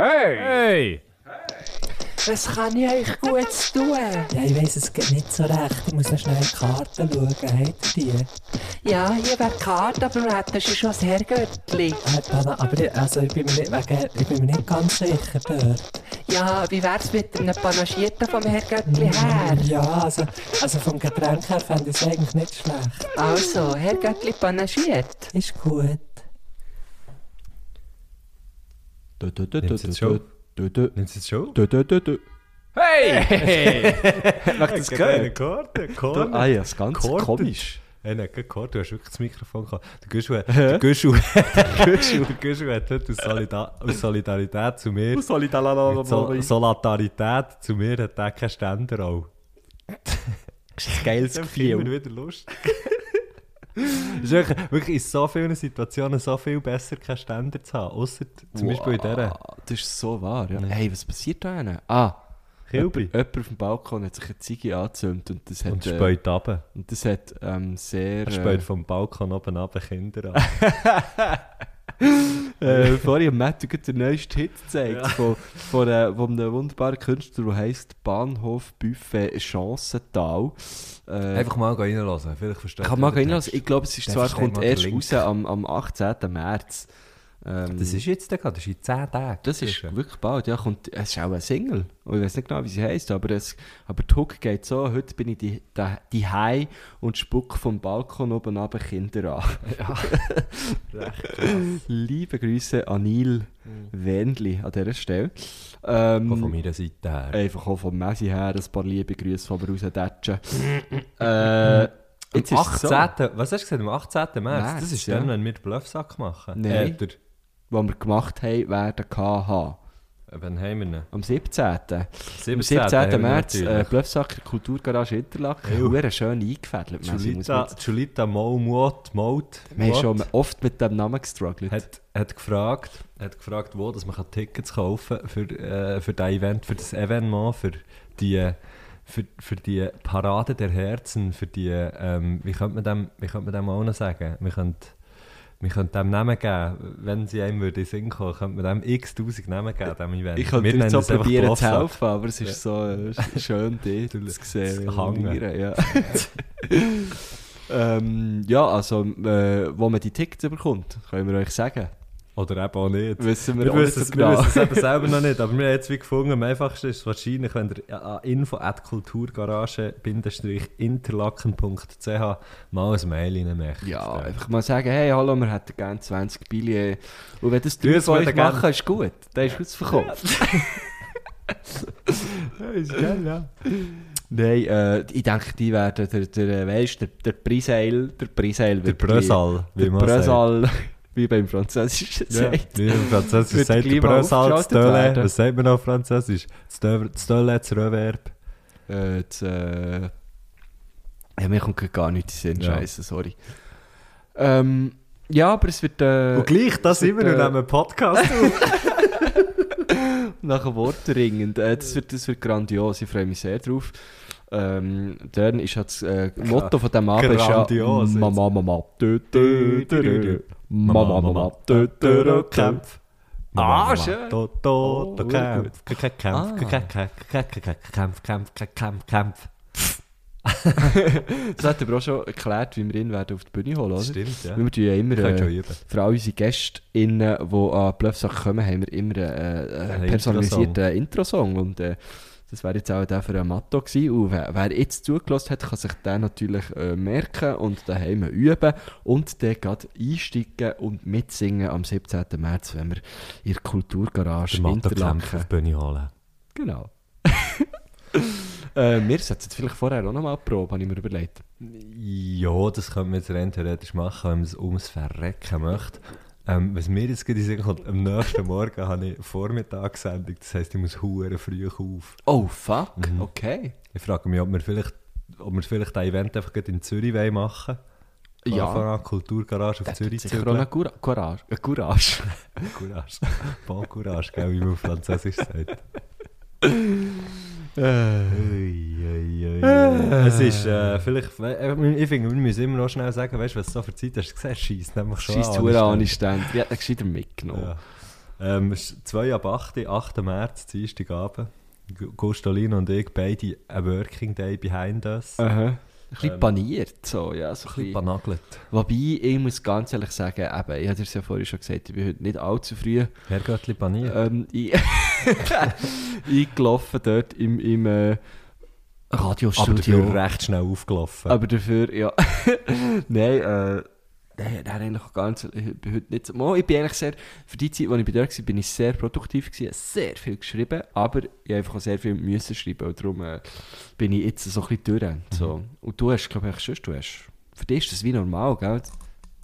Hey! Hey! Was kann ich euch gut tun? Ja, ich weiss es geht nicht so recht. Ich muss noch schnell in die Karten schauen. Habt ihr die? Ja, hier wäre die Karte, aber wir hätten schon das Herrgöttli. Äh, Dana, aber ich, also ich, bin mir nicht, wegen, ich bin mir nicht ganz sicher dort. Ja, wie wär's mit einem Panagierten vom Herrgöttli her? Ja, also, also vom Getränk her fände ich es eigentlich nicht schlecht. Also, Herrgöttli panagiert. Ist gut. Schon? Nimmt's jetzt schon? Hey! Macht das gehört? Korte, Ah ja, das ist ganz Korte. komisch. Hey, nein, kein Kord, du hast wirklich das Mikrofon gehabt. Der Güschu hat, der Güschu, der Güschu, der Güschu hat heute aus, Solida aus Solidarität zu mir, mit so Solidarität zu mir, hat er keinen Ständer auch. Das ist ein geiles Gefühl. wieder lustig. Ist wirklich, wirklich in so vielen Situationen so viel besser, Ständer zu haben. Außer zum Beispiel in dieser. Wow, Das ist so wahr, ja. Hey, was passiert da hinten? Ah, Kilby. jemand, jemand auf dem Balkon hat sich eine Ziege angezündet und das hat, Und äh, späut runter. und das hat ähm, sehr... Er späut vom Balkon oben runter Kinder an. Äh, vorhin hat Matt gerade den neuesten Hit gezeigt von, von, äh, von einem wunderbaren Künstler, der heisst Bahnhof Buffet Chancental. Äh, Einfach mal reinlassen, vielleicht versteht kann ihr man den gehen Text. lassen. Ich glaube, es ist zwar, kommt mal erst raus am, am 18. März. Ähm, Das ist jetzt der, das ist in 10 Tagen. Das ist wirklich bald, ja. Kommt, es ist auch ein Single. Und ich weiß nicht genau, wie sie heisst, aber, es, aber die Hook geht so: Heute bin ich die, die, die Hai und spuck vom Balkon oben runter Kinder an. Liebe Grüße an Neil Wendli an dieser Stelle. Ähm, Auch von meiner Seite her. Einfach auch von Messi her ein paar liebe Grüße von mir rausdatschen. äh, jetzt Am ist es so, 18. Was hast du gesagt? Am 18. März? März, das ist ja. dann, wenn wir den Bluffsack machen. Nein. Äh, was wir gemacht haben, werden haben. wann haben wir ihn? Am 17. Am 17. 17. haben wir März, äh. Bluffsacker Kulturgarage Interlaken. Hure schön eingefädelt. Julita, Julita Mo Muot, Mout, Wir haben schon oft mit dem Namen gestruggelt. hat, hat, gefragt, hat gefragt, wo dass man Tickets kaufen kann für, äh, für das Event, für das Evenement, für die, für, für die Parade der Herzen, für die, ähm, wie könnte man dem, wie könnte man dem auch noch sagen? Wir könnten, wir könnten dem Namen geben, wenn sie einem würde in Sinn kommen, könnte man dem x tausend Namen geben, dem Event. ich könnte dir so probieren zu helfen, aber es ist so äh, sch- schön, dich zu sehen. Das Hangen. Ja. ähm, ja, also, äh, wo man die Tickets bekommt, können wir euch sagen. Oder eben auch nicht. Wissen wir, Wir nicht wissen, es, wir genau. wissen es eben selber noch nicht, aber wir haben jetzt wie gefunden, am einfachsten ist es wahrscheinlich, wenn ihr an info.kulturgarage-interlaken.ch mal ein Mail reinmacht. Ja, einfach mal sagen, hey, hallo, wir hätten gerne 20 Billionen. Und wenn das Du, drei es von euch machen, ist gut. Dann ist es verkauft. ist geil, ja. Nein, äh, ich denke, die werden, der, der, weißt, der, der Preisheil, der Preisheil Der Brösal, wie der man sagt. Wie beim Französischen Ja, sagt. wie im Französisch Wird sagt der gleich mal Brösal, das aufgeschaltet Döle, was sagt man auf Französisch? Das Dö- das Döle, das Reverb. Äh, das, äh, ja, mir kommt gar nichts in den Sinn, Ja. scheiße, sorry. Ähm, ja, aber es wird äh, Und gleich, das sind wir äh, nehmen einen Podcast auf. nach einem Wort ringend. Äh, das, wird, das wird grandios, ich freue mich sehr drauf. Ähm, dann ist das äh, Motto von diesem Abend ist ja. Mama, Mama, dö, dö. Mama, Mama, dö, dö, dö, Kämpf. Ah, schön. To, to, Oh, Kämpf, Kämpf, Ah. Kämpf, Kämpf, Kämpf, Kämpf. Das hat aber auch schon erklärt, wie wir ihn werden auf die Bühne holen, oder? Stimmt, ja. Wir tun ja immer, äh, für all unsere Gäste, die an Bluffsachen kommen, haben wir immer äh, einen Ein personalisierten Intro-Song. Und äh, das wäre jetzt auch der für einen Matto gewesen. Und wer, wer jetzt zugelassen hat, kann sich den natürlich äh, merken und daheim üben und dann gerade einsteigen und mitsingen am 17. März, wenn wir in der Kulturgarage Der Matto Kämpf Interlaken... auf Bühne holen. Genau. äh, wir setzen vielleicht vorher auch nochmal Probe, habe ich mir überlegt. Ja, das können wir jetzt rein theoretisch machen, wenn man es ums Verrecken möchte. Ähm, was mir jetzt gerade kommt, am nächsten Morgen habe ich Vormittagssendung, das heisst, ich muss hure früh auf. Oh, fuck, Mhm. okay. Ich frage mich, ob wir vielleicht, ob wir vielleicht ein Event einfach in Zürich machen wollen. Ja. Anfang an Kulturgarage auf Das Zürich sicher auch eine Coura- Courage. Courage. Courage. Bon Courage, gell, wie man auf Französisch sagt. Ui. Es ist äh, vielleicht, äh, ich finde, wir müssen immer noch schnell sagen, weißt du, was du so für Zeit hast gesehen, schießt nämlich schon Tour an, anständig. ich hätte gescheiter mitgenommen. Ja. Ähm, es ist 2 ab 8, 8. März, Dienstagabend. Gustolino und ich, beide ein Working Day behind us. Aha. Ein bisschen Ähm, paniert, so, ja, so Ein bisschen banagelt. Wobei, ich muss ganz ehrlich sagen, eben, ich habe es ja vorhin schon gesagt, ich bin heute nicht allzu früh Herr Göttli paniert. ähm, ich, eingelaufen dort im, im äh, aber Radiostudio. dafür recht schnell aufgelaufen. Aber dafür, ja. Nein, äh, nein, nein, eigentlich ganz, ich bin heute nicht so, ich bin eigentlich sehr, für die Zeit, als ich bei dir war, bin ich sehr produktiv gewesen, sehr viel geschrieben, aber ich habe einfach auch sehr viel müssen schreiben und darum äh, bin ich jetzt so ein bisschen durch. So. Und du hast, glaube ich, sonst, du hast, für dich ist das wie normal, gell?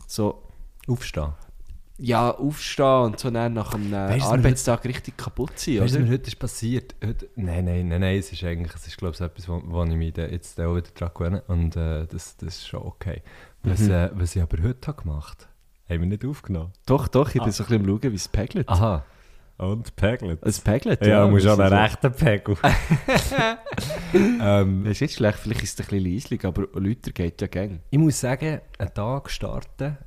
So, Aufstehen. ja, aufstehen und so dann nach einem Weißt was mir Arbeitstag richtig kaputt sein, Weißt was oder? mir heute ist passiert? Heute, nein, nein, nein, nein, es ist eigentlich, es ist glaube ich etwas, wo, wo ich mich da jetzt auch wieder dran gewöhne und äh, das, das ist schon okay. Was, Mhm. äh, was ich aber heute habe gemacht haben wir nicht aufgenommen. Doch, doch, ich Ah. bin so ein bisschen am schauen, wie es pegelt. Aha. Und pegelt. Es pegelt, Ja, du musst ist einen so. rechten Pegel. ähm, Das ist nicht schlecht, vielleicht ist es ein bisschen leislich, aber Leute geht ja gern. ich muss sagen, einen Tag starten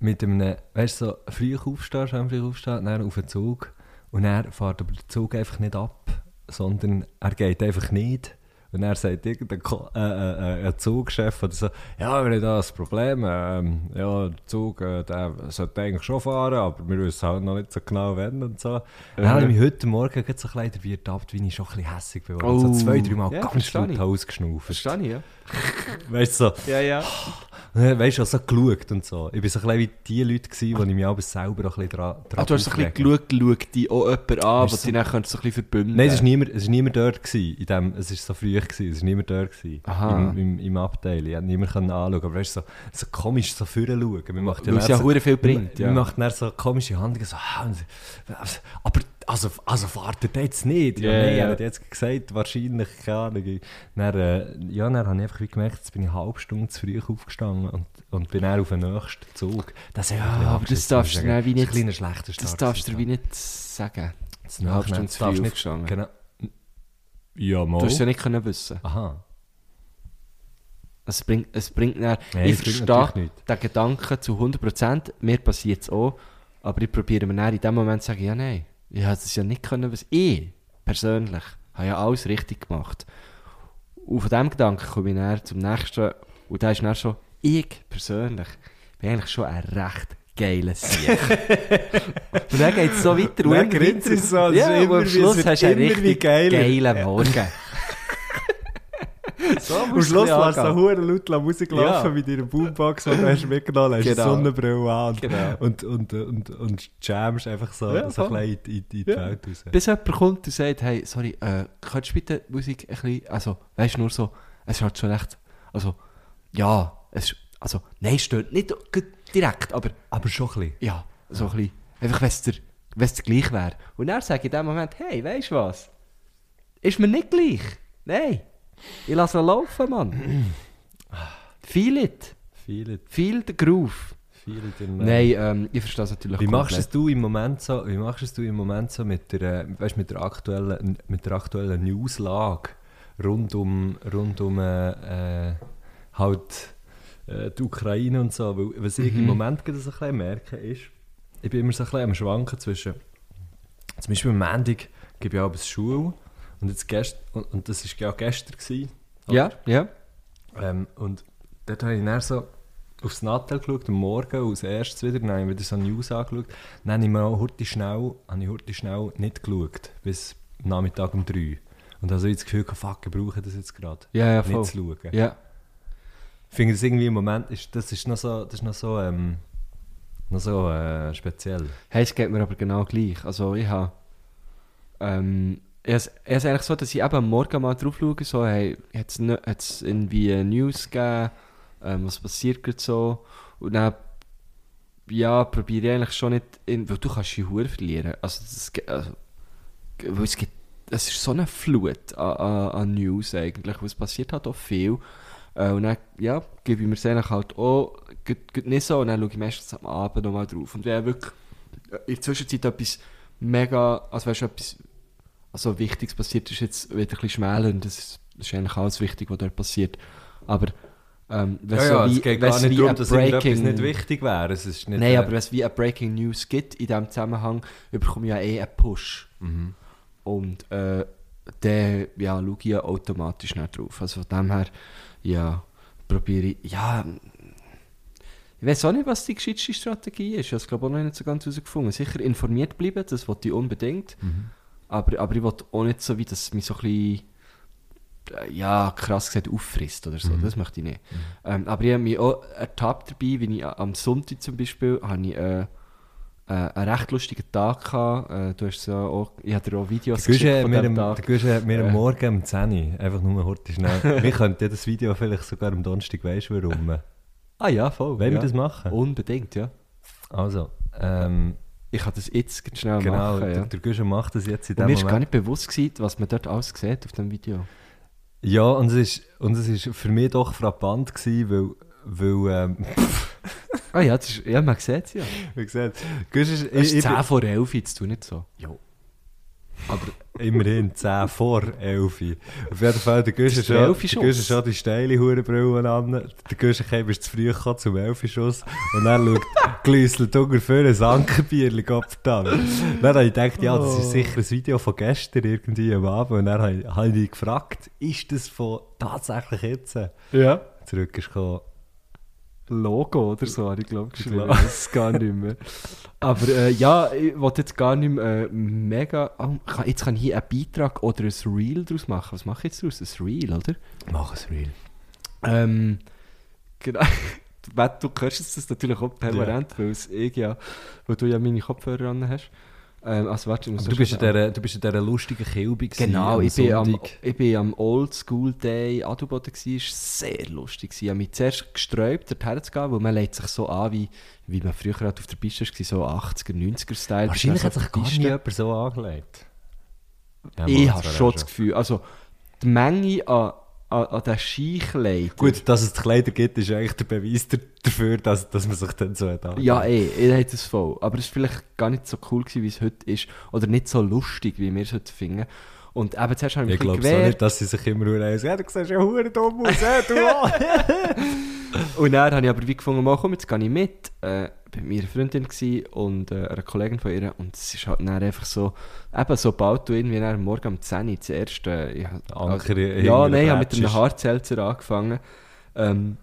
mit einem, weißt du, so früh aufstehen, schön früh aufstehen, dann auf den Zug und dann fährt aber der Zug einfach nicht ab, sondern er geht einfach nicht. Und er sagt irgendein Ko- äh, äh, äh, Zugchef oder so, ja, wir haben da ein Problem, ähm, ja, der Zug, äh, der sollte eigentlich schon fahren, aber wir wissen halt noch nicht so genau, wann und so. Dann habe ich mich heute Morgen so ein bisschen ertappt, wie ich schon ein bisschen hässig bin, Oh. so zwei, drei Mal Ja, ganz laut ausgeschnauft. Verstehe ich, ja. Weißt du, so, Ja, ja. Weißt du, so geschaut und so. Ich war so ein bisschen wie die Leute, gewesen, die ich mich aber selber auch ein bisschen dran, Ah, du hast so ein bisschen geschaut, geschaut die auch jemand an, was so- sie dann könntest so ein bisschen verbünden Nein, es war niemand, es niemand dort. Gewesen, in dem, es war so früh, gewesen, es war niemand dort. Gewesen, Aha. Im, im, Im Abteil. Ich konnte niemand können anschauen. Aber weißt du, so, so komisch so vorne schauen. Man macht Weil es dann ja so, viel bringt, Man ja. macht dann so komische Handlungen. So, ah, aber also, also wartet jetzt nicht. Ja, Ja, nein, er hat jetzt gesagt, wahrscheinlich, keine Ahnung. Dann, äh, ja, dann habe ich einfach wie gemerkt, jetzt bin ich eine halbe Stunde zu früh aufgestanden und, und bin dann auf den nächsten Zug. Das ist Ja, aber das darfst du wie nicht- Das ist ein kleiner schlechter Das Start darfst du gewesen. wie nicht sagen. Das Eine halbe Stunde zu früh aufgestanden. Genau. Ja, mal. Du hast es ja nicht können wissen. Aha. Es bringt, es bringt dann, Nein, ich verstehe den Gedanken zu 100%, mir passiert es auch, aber ich probiere mir dann in dem Moment zu sagen, ja nein, ich hätte es ja nicht können wissen. Ich, persönlich, habe ja alles richtig gemacht. Und von diesem Gedanken komme ich dann zum nächsten, und da ist dann schon, ich persönlich bin eigentlich schon ein recht geiler Sieg. und dann geht es so weiter. und Dann grinst es so, ja, und am Schluss hast du einen richtig geiler. geilen Morgen. so Am Schluss lässt du so hure laut la Musik Ja. laufen mit deiner Boombox, die du hast mitgenommen hast, Genau. Sonnenbrille an und, Genau. und, und, und, und jammst einfach so, Ja, so ein in, in, in die Ja. Welt raus. Bis jemand kommt und sagt, hey, sorry, äh, könntest du bitte Musik ein bisschen, also, weißt du, nur so, es ist halt schon recht, also, ja, es ist, also, nein, stört nicht direkt, aber, Aber schon ein bisschen. ja, so ein bisschen, einfach, wenn es dir, wenn es dir gleich wäre. Und sage ich in dem Moment, hey, weißt du was? Ist mir nicht gleich. Nein. Ich lasse ihn laufen, Mann. Feel it. Viele, Feel the groove. viele den Nein, ähm, ich verstehe es natürlich Wie machst komplett. es du im Moment so? Wie machst es du im Moment so mit der, äh, weißt, mit der aktuellen, mit der aktuellen Newslage rund um, rund um äh, äh, halt äh, die Ukraine und so? Weil, was ich im Mhm. Moment gerade so ein bisschen merke, ist, ich bin immer so ein bisschen am Schwanken zwischen, zum Beispiel am Montag gebe ich auch Schule und jetzt gest und, und das war ja auch gestern gewesen? Ja, ja. Ähm, und dort habe ich dann so aufs Nattel geschaut, am Morgen, als erstes wieder, dann habe ich wieder so News angeschaut. Dann habe ich mir auch heute schnell, habe ich schnell nicht geschaut, bis Nachmittag um 3. Und also ich das Gefühl, gehabt, fuck, ich brauche das jetzt gerade. Ja, ja, voll. Nicht zu schauen. Ja. Ich finde das irgendwie im Moment, ist, das ist noch so, das ist noch so, ähm, noch so äh, speziell. Hey, es geht mir aber genau gleich. Also ich habe... Ähm, es ist eigentlich so, dass ich eben Morgen mal drauf schaue, so, hey, hat es irgendwie News gegeben, ähm, was passiert gerade so. Und dann, ja, probiere ich eigentlich schon nicht, in, weil du kannst die Hure verlieren. Also, das, also, es gibt, es ist so eine Flut an, an, an News eigentlich, was passiert halt auch viel. Äh, und dann, ja, gebe ich mir es eigentlich halt auch gut, gut nicht so und dann schaue ich meistens am Abend nochmal drauf. Und wenn wirklich in der Zwischenzeit etwas mega, also weißt du, etwas also Wichtiges passiert, ist jetzt wieder ein bisschen schmäler und das ist, das ist eigentlich alles wichtig, was dort passiert. Aber Ähm, Ja, weil's ja, so es wie- geht gar nicht darum, ein dass Breaking- nicht wichtig wäre. Es ist nicht, Nein, äh, aber wenn es wie eine Breaking News gibt in diesem Zusammenhang, bekomme ich ja eh einen Push. Mhm. Und äh, dann ja, schaue ich ja automatisch nicht drauf. Also von dem her, ja, probiere ich, ja, ich weiß auch nicht, was die gescheiteste Strategie ist. Ich habe es glaube auch noch nicht so ganz herausgefunden. Sicher informiert bleiben, das wollte ich unbedingt. Mhm. Aber, aber ich wollte auch nicht so, wie das mich so ein bisschen, äh, ja, krass gesagt, auffrisst oder so. Mhm. Das möchte ich nicht. Ähm, aber ich habe mich auch ertappt dabei, wenn ich am Sonntag zum Beispiel, habe ich äh, äh, einen recht lustigen Tag gehabt. Äh, du hast ja auch, ich habe dir auch Videos Der geschickt von der Tag. Guschen hat mir Äh. am Morgen um 10 Uhr, einfach nur heute schnell, wir könnten ja das Video vielleicht sogar am Donnerstag, weißt du warum? Ah ja, voll. Wollen ja. wir das machen? Unbedingt, ja. Also, ähm, Ich kann das jetzt ganz schnell genau, machen. der, Ja. der Guschen macht das jetzt in Und dem mir ist gar Moment. nicht bewusst gewesen, was man dort alles sieht auf dem Video. Ja, und es ist, und es ist für mich doch frappant gewesen, weil, weil ähm, Ah ja, das ist, ja man sieht es ja. Guschen ist, Es ich, ist ich, 10 vor 11, jetzt tu nicht so. Ja. aber immerhin 10 vor 11. Auf jeden Fall, der Guschen Das ist schon, der der 11. Guschen Schuss. schon die steile Hurenbrille an. Der kam ist zu früh gekommen zum 11. Schuss und er schaut glüsselt ungefähr ein Ankerbierli Kopftan. Dann habe ich gedacht, ja, das ist sicher ein Video von gestern irgendwie am Abend. Und dann habe ich, habe ich gefragt, ist das von tatsächlich jetzt? Ja. Zurück ist gekommen, Logo oder so, ich glaube Ich weiß es gar nicht mehr. Aber äh, ja, ich wollte jetzt gar nicht mehr äh, mega... Oh, kann- jetzt kann ich hier einen Beitrag oder ein Reel daraus machen. Was mache ich jetzt daraus? Ein Reel, oder? mach es real. Ähm, genau. Du hörst jetzt das natürlich auch permanent, weil, es ich ja, weil du ja meine Kopfhörer an hast. Ähm, also warte, du bist, in dieser, du bist in dieser lustigen Kilbe Genau, ich bin, am, ich bin am Old School Day Adelboden gsi, war sehr lustig. gsi. Ich habe mich zuerst gesträubt, dorthin zu gehen, weil man legt sich so an, wie, wie man früher halt auf der Piste war, so 80er, 90er Style. Wahrscheinlich hat sich gar nie jemand so angelegt. Ja. Ich habe schon das Gefühl, also die Menge an, an, an den Skikleidern. Gut, dass es die Kleider gibt, ist eigentlich der Beweis da- dafür, dass, dass man sich dann so hat. Ja, eh, ich hätte es voll. Aber es war vielleicht gar nicht so cool, gewesen, wie es heute ist. Oder nicht so lustig, wie wir es heute finden. Und eben zuerst habe ich Ich mich ein glaube bisschen so gewehrt. nicht, dass sie sich immer nur sagen, ja, du siehst ja hure dumm aus, ja, du. Und dann habe ich aber wie gefunden, mal komm, jetzt gehe ich mit. Äh, bei meiner Freundin und äh, einer Kollegin von ihr. Und es ist halt dann einfach so, eben sobald du irgendwie dann am morgen um 10 Uhr das erste... Ich, Anker hinter ja, nein, ich habe mit einem Haarzelzer angefangen. Ähm,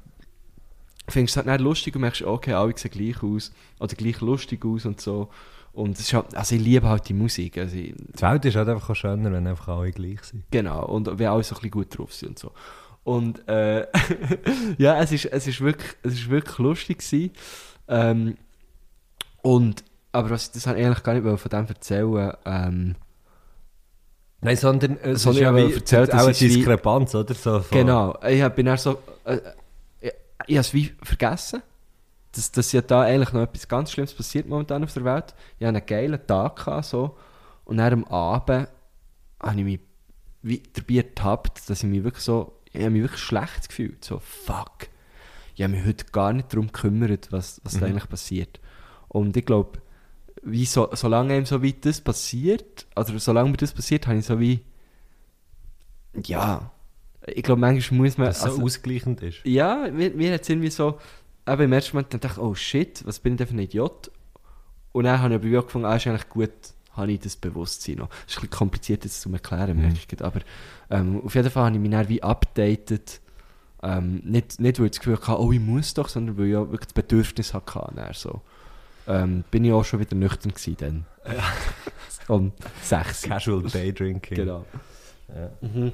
findest du es halt dann lustig und merkst, okay, alle sehen gleich aus. Oder gleich lustig aus und so. Und es ist halt, also ich liebe halt die Musik. Also ich, Die Welt ist halt einfach auch schöner, wenn einfach alle gleich sind. Genau, und wenn alle so ein bisschen gut drauf sind und so. Und äh, ja, es ist, es, ist wirklich, es ist wirklich lustig gewesen. Ähm, und, aber was, das habe ich eigentlich gar nicht von dem erzählen. Ähm, Nein, sondern es Sondern ist ja wie erzählt, auch eine ist wie- Diskrepanz, oder? So von- genau, ich bin dann so, äh, ich, ich habe es wie vergessen, dass, dass ja da eigentlich noch etwas ganz Schlimmes passiert momentan auf der Welt. Ich hatte einen geilen Tag gehabt, so, und dann am Abend habe ich mich wie dabei ertappt, dass ich mich wirklich so, ich habe mich wirklich schlecht gefühlt. So, fuck. Ich habe mich heute gar nicht darum gekümmert, was, was da Mhm. eigentlich passiert. Und ich glaube, wie so, solange einem so weit das passiert, also solange mir das passiert, habe ich so wie, ja, ich glaube, manchmal muss man, Dass es so also- ausgleichend ist. ja, mir, mir hat es irgendwie so, aber im ersten Moment dann dachte ich, oh shit, was bin ich denn für ein Idiot? Und dann habe ich aber gefunden, ah, ist eigentlich gut, habe ich das Bewusstsein noch. Das ist ein bisschen kompliziert jetzt zu erklären, Mhm. merke ich aber ähm, auf jeden Fall habe ich mich dann wie updated, ähm, nicht, nicht weil ich das Gefühl hatte, oh ich muss doch, sondern weil ich auch wirklich das Bedürfnis hatte, dann so. Ähm, bin ich auch schon wieder nüchtern gewesen dann. Um sechs. Casual Daydrinking. Genau. Ja. Mhm.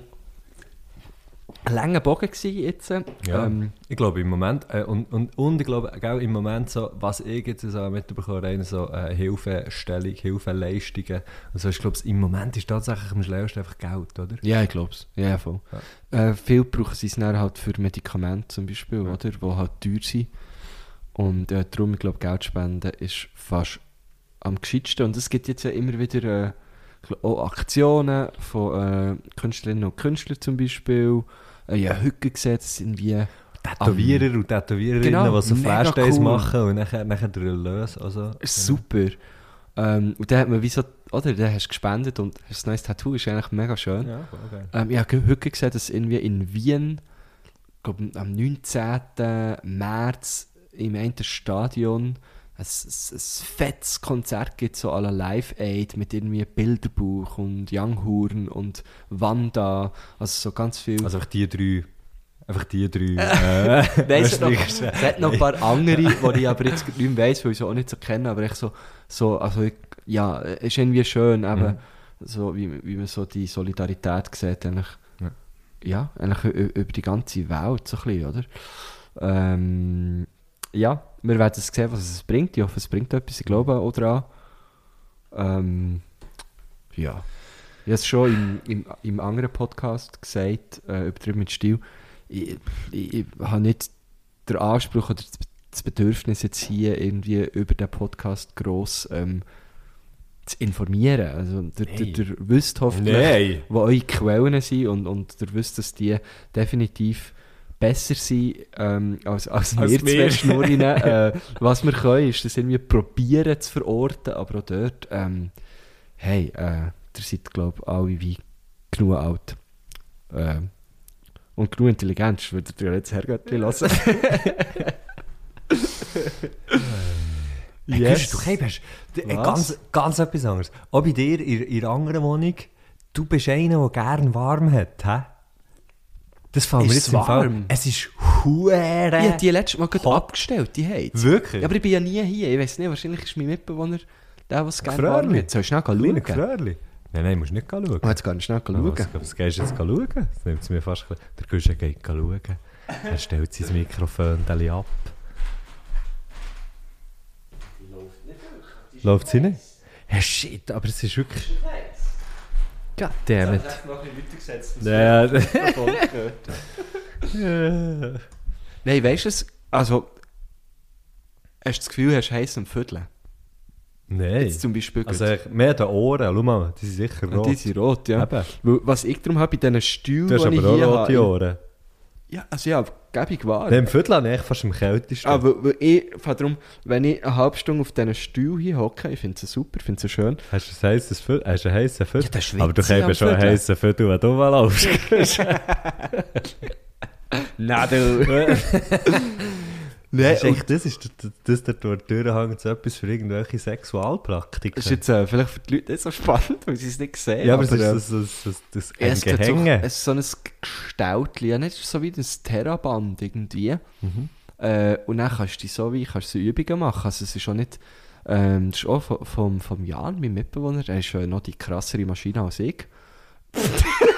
Ein langer Bogen gewesen jetzt. Ja. Ähm, Ich glaube im Moment, äh, und, und, und ich glaube auch im Moment so, was ich jetzt so mitbekomme, rein so äh, Hilfestellung, Hilfeleistungen. Also ich glaube, im Moment ist tatsächlich am schlauesten einfach Geld, oder? Ja, ich glaube es. Ja, voll. Äh, viel brauchen sie es dann halt für Medikamente zum Beispiel, Ja. oder? Die halt teuer sind. Und äh, darum, ich glaube, Geld spenden ist fast am gescheitsten. Und es gibt jetzt ja immer wieder äh, auch Aktionen von äh, Künstlerinnen und Künstlern zum Beispiel. Äh, ja, heute gesehen, das sind wie... Tätowierer und Tätowiererinnen, Genau, die so Flashdays cool. machen und nachher, nachher der Erlös. Also, Super. Ähm, und dann hat man wie so... Oder, dann hast du gespendet und hast ein neues Tattoo, ist eigentlich mega schön. Ja, okay. Ähm, ich habe heute gesehen, dass irgendwie in Wien glaub, am 19. März im einen Stadion ein, ein, ein fettes Konzert gibt, so la Live Aid mit irgendwie Bilderbuch und Young Horn und Wanda, also so ganz viel. Also einfach die drei. Einfach die drei. äh, Nein, es hat, noch, es hat noch ein paar andere, die ich aber jetzt nicht mehr weiss, weil ich sie auch nicht so kenne, aber ich so, so also ich, ja, es ist irgendwie schön, eben, Mhm. so wie, wie man so die Solidarität sieht, eigentlich, Ja. ja, eigentlich über die ganze Welt, so ein bisschen, oder? Ähm, ja, wir werden es sehen, was es bringt, ich hoffe, es bringt etwas, ich glaube auch daran. Ähm, ja. Ich habe es schon im, im, im anderen Podcast gesagt, äh, übertrieben mit Stil. Ich, ich, ich habe nicht den Anspruch oder das- Bedürfnis, jetzt hier irgendwie über den Podcast gross ähm, zu informieren. Also, der, der, Nein. der wisst hoffentlich, Nein. wo eure Quellen sind und, und der wisst, dass die definitiv besser sind ähm, als, als, Als wir zwei wir. Schnurren. äh, was wir können, ist das irgendwie probieren zu verorten, aber auch dort, ähm, hey, äh, ihr seid, glaube ich, alle wie genug alt. Ähm, und genug intelligent, würdet ihr jetzt Herrgöttli lassen. Hey, yes. Du hast äh, Was? ganz, ganz etwas anderes. Auch bei dir in, in der anderen Wohnung, du bist einer, der gerne warm hat. Hä? Das fällt mir Ist jetzt es im Fall. warm? Es ist huere. Ich habe die letztes Mal gerade abgestellt, die Heiz. Wirklich? Ja, aber ich bin ja nie hier. Ich weiß nicht, wahrscheinlich ist mein Mitbewohner der, was gerne warm hat. Soll ich schnell schauen? Fröhrli. Nein, nein, musst nicht schauen. Oh, jetzt kann ich schnell schauen. Was, was gehst du jetzt schauen? Das nimmt es mir fast ein. Der Guschen geht schauen. Er stellt sein Mikrofon dann ab. Läuft sie nicht? Ja, shit, aber es ist wirklich... Goddammit. Ja, ja. Nein, weißt du es? Also, hast du das Gefühl, hast du heiß am Viertel? Nein. Jetzt zum Beispiel. Also ich- mehr die Ohren, schau mal, die sind sicher Ja, rot. die sind rot, ja. Eben. Weil, was ich darum habe, bei diesen Stühlen, Du hast die aber auch rote. Ohren. Ja, also ja, gäbig wahr. Nein, Im Viertel habe ich fast am kältesten. Ah, weil, ich, von darum, wenn ich eine halbe Stunde auf diesen Stuhl hier hocke, ich finde es super, ich finde es schön. Hast du ein heißes Viertel? Hast du einen heißen Viertel? Ja, schwitze aber du hast schon einen Viertel. heißen Viertel, wenn du mal laufst. Nein, du... Nein, und- echt, das ist das, das Tür hängt so etwas für irgendwelche Sexualpraktiken. Das ist jetzt äh, vielleicht für die Leute nicht so spannend, weil sie es nicht sehen. ja, aber es ist das, das, das, das Ja, ein so, Gehänge. es ist so ein Gestaltli, ja, nicht so wie das Terraband irgendwie. Mhm. Äh, und dann kannst du so wie kannst du so Übungen machen. Also es ist auch nicht, ähm, das ist auch vom, vom, Jan, mein Mitbewohner, der ist äh, noch die krassere Maschine als ich.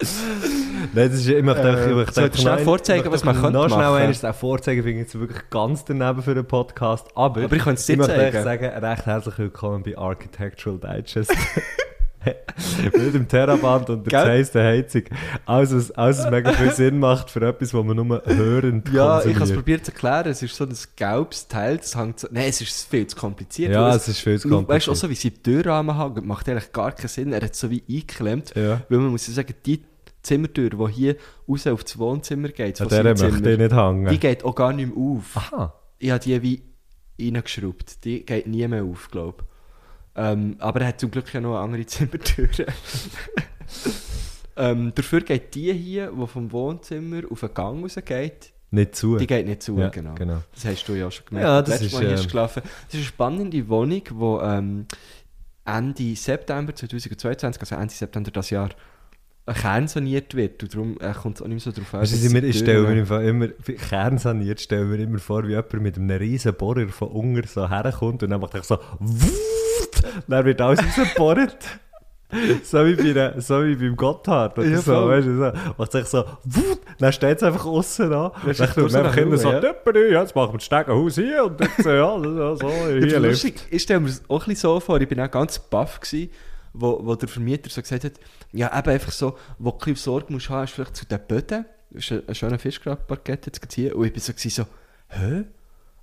Nein, das ist, ich einfach, ich möchte soll ich einfach schnell noch- vorzeigen, ich was man noch könnte schnell machen? eines auch vorzeigen, finde ich jetzt wirklich ganz daneben für einen Podcast. Aber, Aber ich könnte es dir ich zeigen. euch sagen, recht herzlich willkommen bei Architectural Digest. Mit dem Terraband und der heißen Heizung. Alles, was, alles, was mega viel Sinn macht für etwas, was man nur hörend Ja, ich habe es probiert zu erklären. Es ist so ein gelbes Teil, das hängt so... Nein, es ist viel zu kompliziert. Ja, weil es ist viel zu Weißt du, auch kompliziert. so wie sie die Türrahmen haben, macht eigentlich gar keinen Sinn. Er hat so wie eingeklemmt. Ja. Weil man muss ja sagen, die Zimmertür, die hier raus auf das Wohnzimmer geht, von der möchte ich nicht hängen. die geht auch gar nicht mehr auf. Aha. Ich habe die wie reingeschraubt. Die geht nie mehr auf, glaube ich. Ähm, aber er hat zum Glück ja noch eine andere Zimmertür. ähm, dafür geht die hier, die vom Wohnzimmer auf den Gang rausgeht, Nicht zu. die geht nicht zu, Ja, genau. genau. Das hast du ja schon gemerkt. Ja, das Letztes ist, Mal hier ist gelaufen. Das ist eine spannende Wohnung, die ähm, Ende September 2022, also Ende September das Jahr, kernsaniert wird. Und darum äh, kommt es auch nicht mehr so drauf an. Dass ich, ich stelle mir im Fall immer, kernsaniert, stelle mir immer vor, wie jemand mit einem riesen Bohrer von unten so herkommt und dann macht er so «Wuuuut!» Dann wird alles rausgebohrt. so, wie bei einer, so wie beim Gotthard oder Ja, so, voll. weißt du, so. macht sich so «Wuuut!» dann steht es einfach außen an. Dann ist echt tut man einfach so immer so ja. «Düppeli, jetzt machen wir das Stegenhaus hier und jetzt, äh, ja, so, so hier lebt». lustig. Ich stelle mir das auch ein bisschen so vor, ich bin auch ganz baff gewesen, wo, wo der Vermieter so gesagt hat, ja eben einfach so, wo du ein bisschen Sorge musst haben, ist vielleicht zu den Böden, das ist ein, ein schöner Fischgrabparkett jetzt gerade hier, und ich bin so, gewesen, so hä?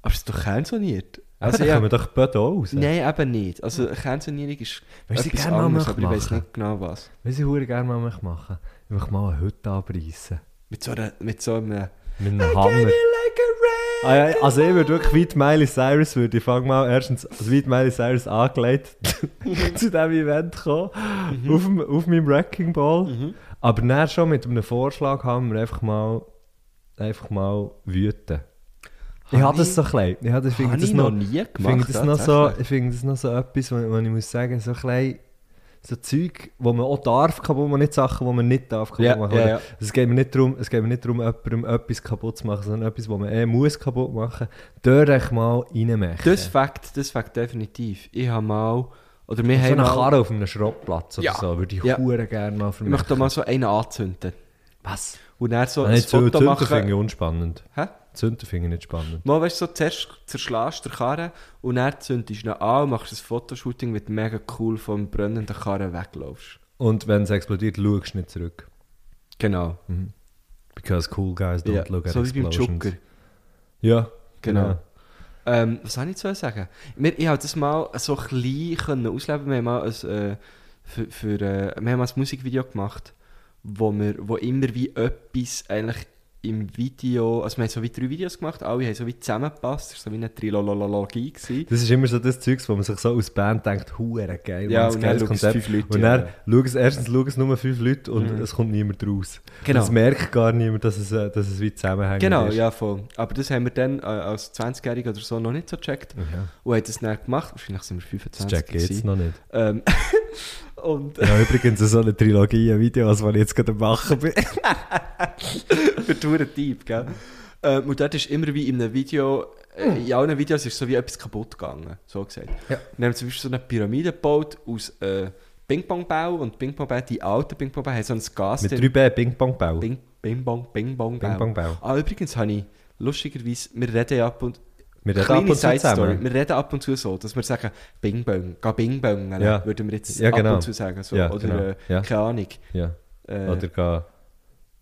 Aber es ist doch kernsaniert. Also, da ja, kommen doch Böden raus. nein, eben nicht. Also Kernsanierung ist Weißt du, etwas gerne anderes, aber ich weiß nicht genau was. Was ich verdammt gerne mal machen Ich möchte mal eine Hütte abreißen. Mit so, einer, mit so einem Mit einem Hammer. Ah, ja, also ich würde wirklich wie Miley Cyrus würde ich fang mal erstens also wie die Miley Cyrus angelegt zu diesem Event kommen, auf, dem, auf meinem Wrecking Ball. Aber dann schon mit einem Vorschlag haben wir einfach mal einfach mal wüten. Ich Habe das so klein. Ich habe das, finde das ich noch, noch nie gemacht. finde das noch so, ich finde das noch so etwas, wo ich muss sagen, so klein so Zeug, wo man auch darf kaputt machen, nicht Sachen, die man nicht darf kaputt machen. Oder- ja. Es geht mir nicht darum, es geht mir nicht darum, jemandem etwas kaputt zu machen, sondern etwas, was man eh muss kaputt machen. Dort echt mal reinmachen. Das Fakt, das Fakt definitiv. Ich habe mal, oder wir so haben eine mal, Karre auf einem Schrottplatz oder Ja. so, würde ich Ja. gerne mal für ich möchte mal so einen anzünden. Was? Und dann so ein Foto Zünden finde machen. ich unspannend. Hä? Zünden finde ich nicht spannend. Mal, weißt du, so zuerst zerschlägst du die Karre und dann zündest du ihn an und machst ein Fotoshooting, mit mega cool vom brennenden Karre weglaufst. Und wenn es explodiert, schaust du nicht zurück. Genau. Because cool guys don't Ja, look at so wie beim explosions. Joker. Ja, Genau. Ähm, was soll ich zu sagen? Wir, ich habe das mal so klein können ausleben. Wir haben mal ein, äh, für, für, äh, wir haben mal ein Musikvideo gemacht, wo, wir, wo immer wie etwas eigentlich im Video, also wir haben so wie drei Videos gemacht, alle haben so wie zusammengepasst, das war so wie eine Trilologie. gewesen. Das ist immer so das Zeugs, wo man sich so aus Band denkt, hure geil, Ja, und das dann es fünf Leute, Und dann ja. es, erstens schauen es nur fünf Leute und es kommt niemand raus. Genau. Und es merkt gar niemand, dass es, äh, dass es wie zusammenhängt Genau, ist. ja voll. Aber das haben wir dann äh, als 20-Jährige oder so noch nicht so gecheckt Ja. und haben das dann gemacht. Wahrscheinlich sind wir Das 25 check jetzt gewesen. noch nicht. Ähm, und Ja, übrigens so eine Trilogie an Videos, die ich jetzt gerade machen bin. für die Huren Typ, gell? Ähm, und dort ist immer wie in einem Video, äh, in allen Videos ist so wie etwas kaputt gegangen, so gesagt. Ja. Wir haben zum Beispiel so eine Pyramide gebaut aus äh, Ping-Pong-Bau und Ping-Pong-Bau, die alten Ping-Pong-Bau haben so ein Gas Mit drin. 3B Ping-Pong-Bau. Bing-Bong-Bau. Ping-Pong-Bau. Ah, übrigens habe ich, lustigerweise, wir reden ja ab und Wir reden ab und zu zusammen. Wir reden ab und zu so, dass wir sagen, Bing Bong, ga Bing Bong, Ja. würden wir jetzt Ja, ab genau. und zu sagen. So. Ja, Oder, genau. äh, keine Ahnung. Äh, Oder gehen,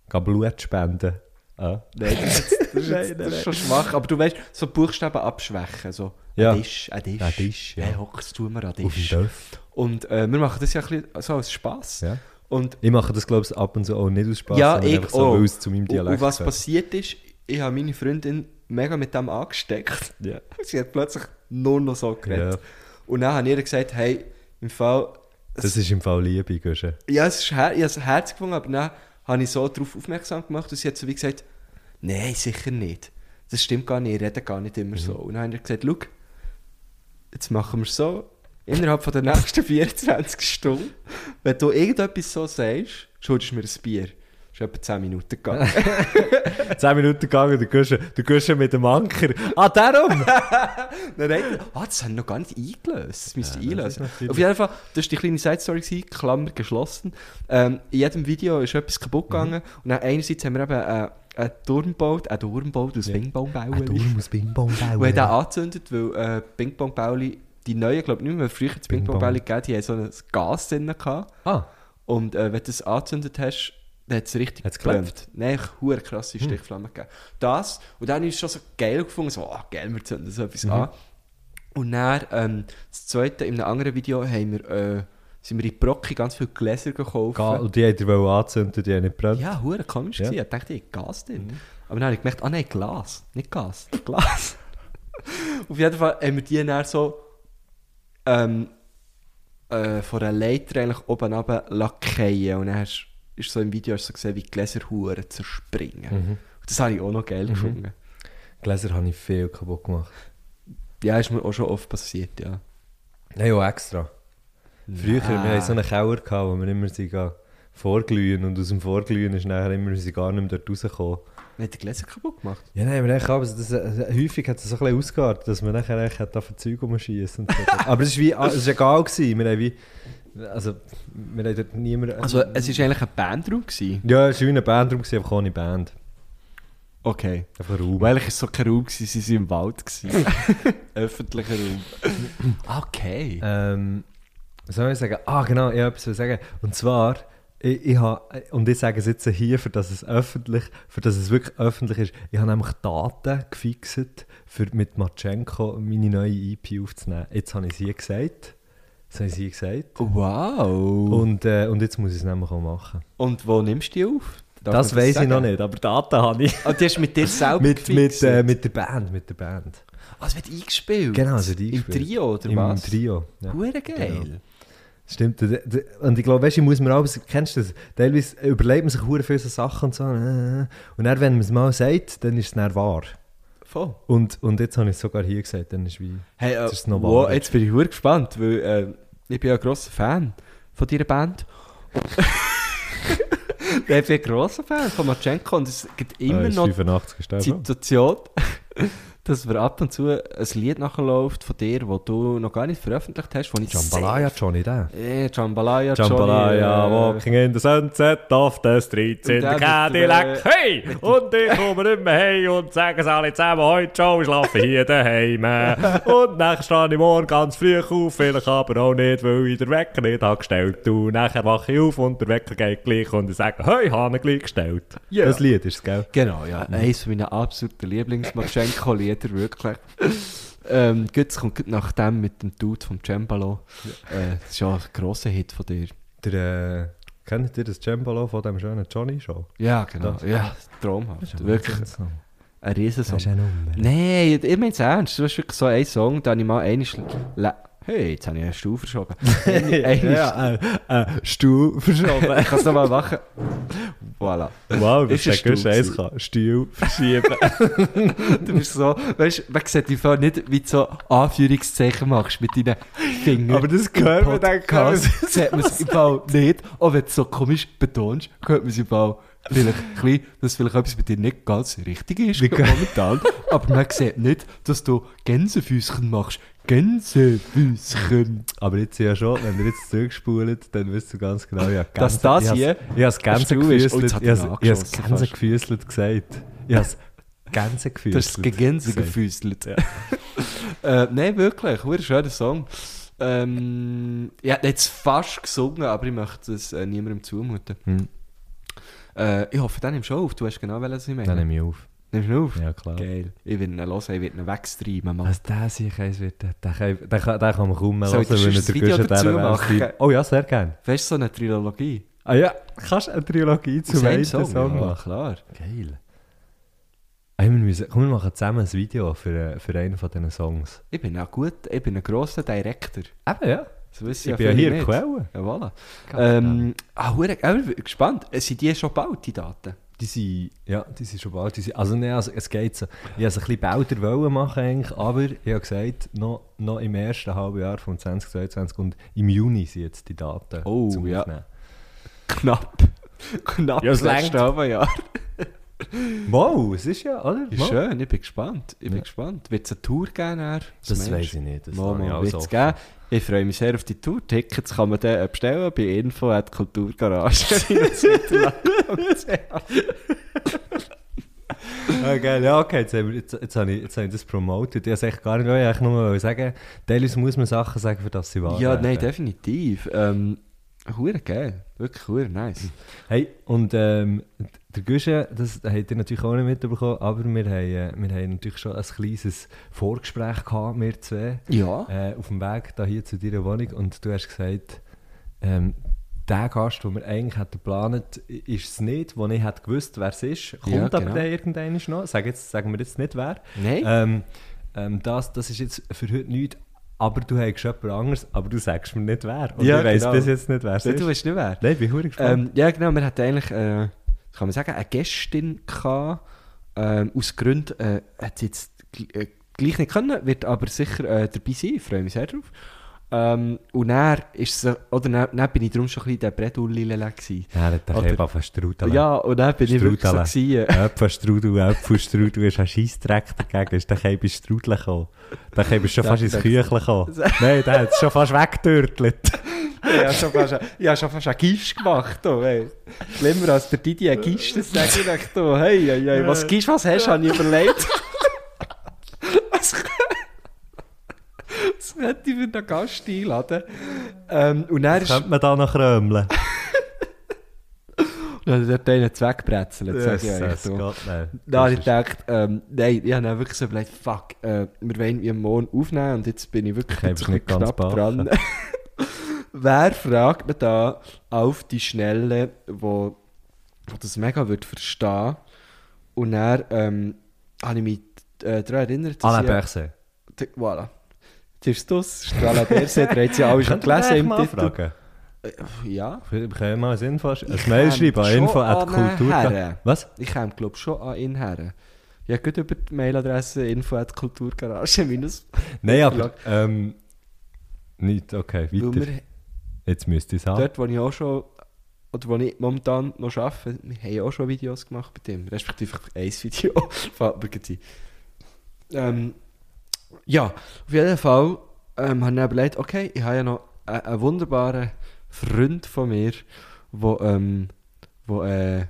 gehen Blut spenden. Ah. Nein, das, ist- das, ist, Nein, jetzt- nein, das ist schon schwach. Aber du weißt, so Buchstaben abschwächen. So. Ja. Ein Tisch, ein Tisch. Ein Tisch, ja. Hey, hockst du mir an Tisch. Und äh, wir machen das ja ein bisschen so als Spass. Ja. Und, Ich mache das, glaube ich, ab und zu auch nicht aus Spaß, Ja, sondern ich einfach so, weil es zu meinem Dialekt und was passiert ist, ich habe meine Freundin mega mit dem angesteckt. Ja. Sie hat plötzlich nur noch so geredet. Ja. Und dann habe ich ihr gesagt, hey, im Fall... Das ist im Fall Liebe, Guschen. Ja, es ist her ich habe es Herz gefunden, aber dann habe ich so darauf aufmerksam gemacht und sie hat so wie gesagt, nein, sicher nicht. Das stimmt gar nicht, ich rede gar nicht immer so. Und dann habe ich gesagt, schau, jetzt machen wir es so, innerhalb von der nächsten 24 Stunden, wenn du irgendetwas so sagst, schuldest du mir ein Bier. Ist etwa 10 Minuten gegangen. 10 Minuten gegangen, der Guschen, der Guschen mit dem Anker. Ah, darum! Dann hat ah, das haben wir noch gar nicht eingelöst. Das müsste Ja, einlösen. Auf jeden Fall, das war die kleine Side-Story, Klammer geschlossen. Ähm, in jedem Video ist etwas kaputt gegangen. Und dann einerseits haben wir eben äh, einen Turm gebaut, einen Turm gebaut aus Ja. Ping-Pong-Bauen. muss Bing-Bong Und haben den angezündet, weil äh, Ping-Pong-Bauli, die neuen, glaube ich nicht mehr, früher das Ping-Pong. Ping-Pong-Bauli gegeben, die haben so ein Gas drin gehabt. Ah, Und äh, wenn du das angezündet hast, hat es richtig Hat's geklappt? Nein, ich hure krasse Stichflamme gegeben. Das, und dann ist es schon so geil gefunden, so, ah, geil, wir zünden so etwas Mhm. an. Und dann, ähm, das zweite, in einem anderen Video, haben wir, äh, sind wir in Brocki ganz viele Gläser gekauft. Ga und die hat er wohl anzünden, die haben nicht brennt. Ja, hure komisch Ja. Mhm. gewesen. Ich dachte, ich habe Gas drin. Aber dann habe ich gemerkt, ah nein, Glas. Nicht Gas, Glas. Auf jeden Fall haben wir die dann so ähm, äh, von einer Leiter eigentlich oben runter lackieren. Und dann hast, ist so im Video hast du so gesehen, wie Gläser hure zerspringen. Mhm. Das habe ich auch noch geil gefunden. Gläser habe ich viel kaputt gemacht. Ja, ist mir auch schon oft passiert, ja. Nein, auch extra. Früher, Nein. wir hatten so einen Keller, gehabt, wo wir immer gehen vorglühen und aus dem Vorglühen ist nachher immer sind gar nicht mehr dort rausgekommen. Hat die Gläser kaputt gemacht? Ja, nein, aber, echt, aber das, häufig hat es so ein bisschen ausgeartet, dass man nachher echt hat auf Zeug so. Aber es war wie, ah, es ist egal gewesen. Wir haben wie, also, wir haben dort niemand... Also, es war eigentlich ein Bandraum. Gewesen. ja, es war wie ein Bandraum, einfach ohne Band. Okay. Einfach ein Raum. Weil ich so kein Raum gewesen, sie waren im Wald. Öffentlicher Raum. Okay. Ähm, was soll ich sagen? Ah, genau, ich habe etwas zu sagen. Und zwar, ich, ich habe, und ich sage es jetzt hier, für dass es öffentlich, für dass es wirklich öffentlich ist, ich habe nämlich Daten gefixt, für mit Matschenko meine neue EP aufzunehmen. Jetzt habe ich es hier gesagt. Jetzt habe ich es hier gesagt. Wow. Und, Und, äh, und jetzt muss ich es nämlich auch machen. wo nimmst du die auf? Darf Das man weiß ich noch nicht, aber Daten habe ich. Ah, die hast du mit dir selber mit, mit, äh, mit der Band, mit der Band. Ah, es wird eingespielt? Genau, es wird Im eingespielt. Trio, oder Im was? Trio. Ja. Hure geil. Genau. Stimmt. Und ich glaube, weißt, du, ich muss mir auch, kennst du das? Teilweise überlegt man sich hure viele so Sachen und so. äh, Und dann, wenn man es mal sagt, dann ist es dann wahr. Voll. Und, und jetzt habe ich es sogar hier gesagt, dann ist wie... Hey, äh, Jetzt noch wow, jetzt bin ich hure gespannt, weil äh, ich bin ja ein grosser Fan von deiner Band. ich bin ein grosser Fan von Matschenko und es gibt immer Ah, ist noch 85 die. Situation, dass mir ab und zu ein Lied nachläuft von dir, das du noch gar nicht veröffentlicht hast, von ich Jambalaya Johnny, der. Eh, Jambalaya, Jambalaya, Johnny, äh, walking in the sunset of the streets in mit Cadillac. der- Hey! Und ich komme nicht mehr heim und sage es alle zusammen, heute schon, ich schlafe hier daheim. und nachher stehe ich morgen ganz früh auf, vielleicht aber auch nicht, weil ich den Wecker nicht habe gestellt. Und nachher wache ich auf und der Wecker geht gleich und ich sage, hey, ich habe ihn gleich gestellt. Ja. Das Lied ist es, gell? Genau, ja. Eines meiner absoluten Lieblings-Matschenko-Lieder, wirklich. ähm, gut, es kommt nach dem mit dem Dude vom Cembalo. Äh, das ist ja ein grosser Hit von dir. Der, äh, kennt ihr das Cembalo von dem schönen Johnny schon? Ja, genau. Das- Ja, traumhaft. Wirklich ein Riesensong. Das ist. Nein, ich meine es ernst. Du hast wirklich so einen Song, den ich mal einmal... Hey, jetzt habe ich einen Stuhl verschoben. Ja, äh, äh, Stuhl verschoben. Ich kann es nochmal machen. Voilà. Wow, Ist ein ist ein Stuhl verschieben. Du bist so, weißt du, man sieht dich nicht, wie du so Anführungszeichen machst mit deinen Fingern. Aber das gehört man dann Podcast sieht man es im Fall nicht. Auch wenn du es so komisch betonst, hört man es im Fall vielleicht dass vielleicht etwas bei dir nicht ganz richtig ist momentan. Aber man sieht nicht, dass du Gänsefüßchen machst. Gänsefüßchen. Aber jetzt ja schon, wenn ihr jetzt zurückspult, dann wisst ihr ganz genau, ja, Dass das hier Ich habe jetzt hat ich has angeschossen Gänsegefüßelt gesagt. Ich habe Gänsegefüßelt Das ist Gänsegefüßelt. äh, Nein, wirklich, ein schöner Song. Ähm, ich hätte jetzt fast gesungen, aber ich möchte es äh, niemandem zumuten. Hm. Äh, ich hoffe, dann nimmst du auf. Du weißt genau, was ich meine. Dann nehme ich auf. Nimmst du auf? Ja, klar. Geil. Ich werde ihn hören, ich werde ihn wegstreamen. Mann. Was der sich eins wird, den, den, kann- den, den man kaum mehr hören, wenn er Video der dazu Guschen machen? Oh ja, sehr gerne. Weißt du, so eine Trilogie? Ah ja, kannst du eine Trilogie zu einem Song? Song, ja, machen? klar. Geil. Hey, wir müssen, komm, wir machen zusammen ein Video für, äh, für einen von diesen Songs. Ich bin auch gut, ich bin ein grosser Director. Eben, ja. Das wissen Ich bin ja hier nicht. Quelle. Ja, voilà. Ähm, ah, hure- ich bin gespannt. Äh, Sind die schon bald, die Daten? Die sind, ja, die sind schon bald. Die sind, also, nee, also es geht so. Ich wollte es ein bisschen bälder wollen machen, eigentlich, aber ich habe gesagt, noch, noch im ersten halben Jahr von 2022 und im Juni sind jetzt die Daten Oh, zum ja. Aufnehmen. Knapp. Knapp Ja, es das letzte reicht. halbe Jahr. Wow, es ist ja, oder? Ist schön, ich bin gespannt. Ich bin Ja. gespannt. Wird es eine Tour geben? Das meinst weiß ich nicht. Das Mal, mal wird's offen. geben. Ich freue mich sehr auf die Tour. Tickets kann man dann bestellen bei info at Kulturgarage. Ah, geil. Ja, okay, jetzt, wir, jetzt, jetzt, habe ich, jetzt habe ich das promotet. Ich wollte gar nicht. Ich wollte nur sagen, teilweise muss man Sachen sagen, für das sie wahr ja, nein, definitiv. Ähm, hure geil. Wirklich hure nice. Hey, und ähm, der Guschen, das habt ihr natürlich auch nicht mitbekommen, aber wir haben, äh, wir haben natürlich schon ein kleines Vorgespräch gehabt, wir zwei, Ja. äh, auf dem Weg da hier zu deiner Wohnung und du hast gesagt, ähm, der Gast, den wir eigentlich hätten geplant, ist es nicht, wo ich hätte gewusst, wer es ist. Kommt Ja, aber genau. dann irgendwann noch. Sag jetzt, sagen wir jetzt nicht wer. Nein? Ähm, ähm, das, das ist jetzt für heute nichts, aber du hast jemand anderes, aber du sagst mir nicht wer. Und Ja, ich weiss genau. bis jetzt nicht, wer es ist. du weißt nicht wer. Nein, ich bin verdammt gespannt. Ähm, ja, genau. Wir hatten eigentlich, äh, kann man sagen, eine Gästin gehabt. Ähm, aus Gründen äh, hat sie jetzt äh, gleich nicht können, wird aber sicher äh, dabei sein. Ich freue mich sehr drauf. Ähm, und dann ist sie, oder dann, dann bin ich darum schon ein bisschen der Bredoullile gewesen. Ja, er hat von Strudel. Ja, und dann bin ich wirklich so Strudel. gewesen, äh, Äpfelstrudel, Äpfelstrudel ist ein Scheissdreck dagegen. Ist der ins Strudel gekommen. Kebab ist schon fast ins das- Küchle gekommen. Nein, der hat es schon fast weggedürtelt. ich habe schon fast, ein- ich habe schon fast einen Gisch gemacht. Oh. Schlimmer als der Didi ein Gisch, das sage ich. Oh, hey, hey, hey, was Gisch, was hast du, habe ich überlegt. was, was hätte ich für einen Gast einladen? Ähm, und dann ist Könnte man da noch krömeln? dann hat einen ich. Gott, nein. Da habe ich gedacht, ähm, nein, ich habe wirklich so überlegt, fuck, äh, wir wollen ihn morgen aufnehmen und jetzt bin ich wirklich ein knapp dran. Wer fragt man da auf die Schnelle, wo der das mega würde verstehen. Und dann ähm, habe ich mich äh, daran erinnert, dass Alain ich- Berset. D- Voilà. Tirstus, Strala Berse, der hat sie alle schon gelesen im Titel. fragen? Ja, Wir können mal ein Info, ein Ich Mail schreiben an. Was? ich komme glaube schon an ihn her. Ja, gut über die Mailadresse info.kulturgarage minus. Nein, aber ähm, nicht, okay, weiter. wir Jetzt müsste ich es haben. dort, wo ich auch schon, oder wo ich momentan noch arbeite, wir haben auch schon Videos gemacht bei dem, respektive ein Video, fällt mir gerade ein. Ähm, ja, auf jeden Fall ähm, habe ich überlegt, okay, ich habe ja noch einen, einen wunderbaren Freund von mir, der, ähm, wo, äh,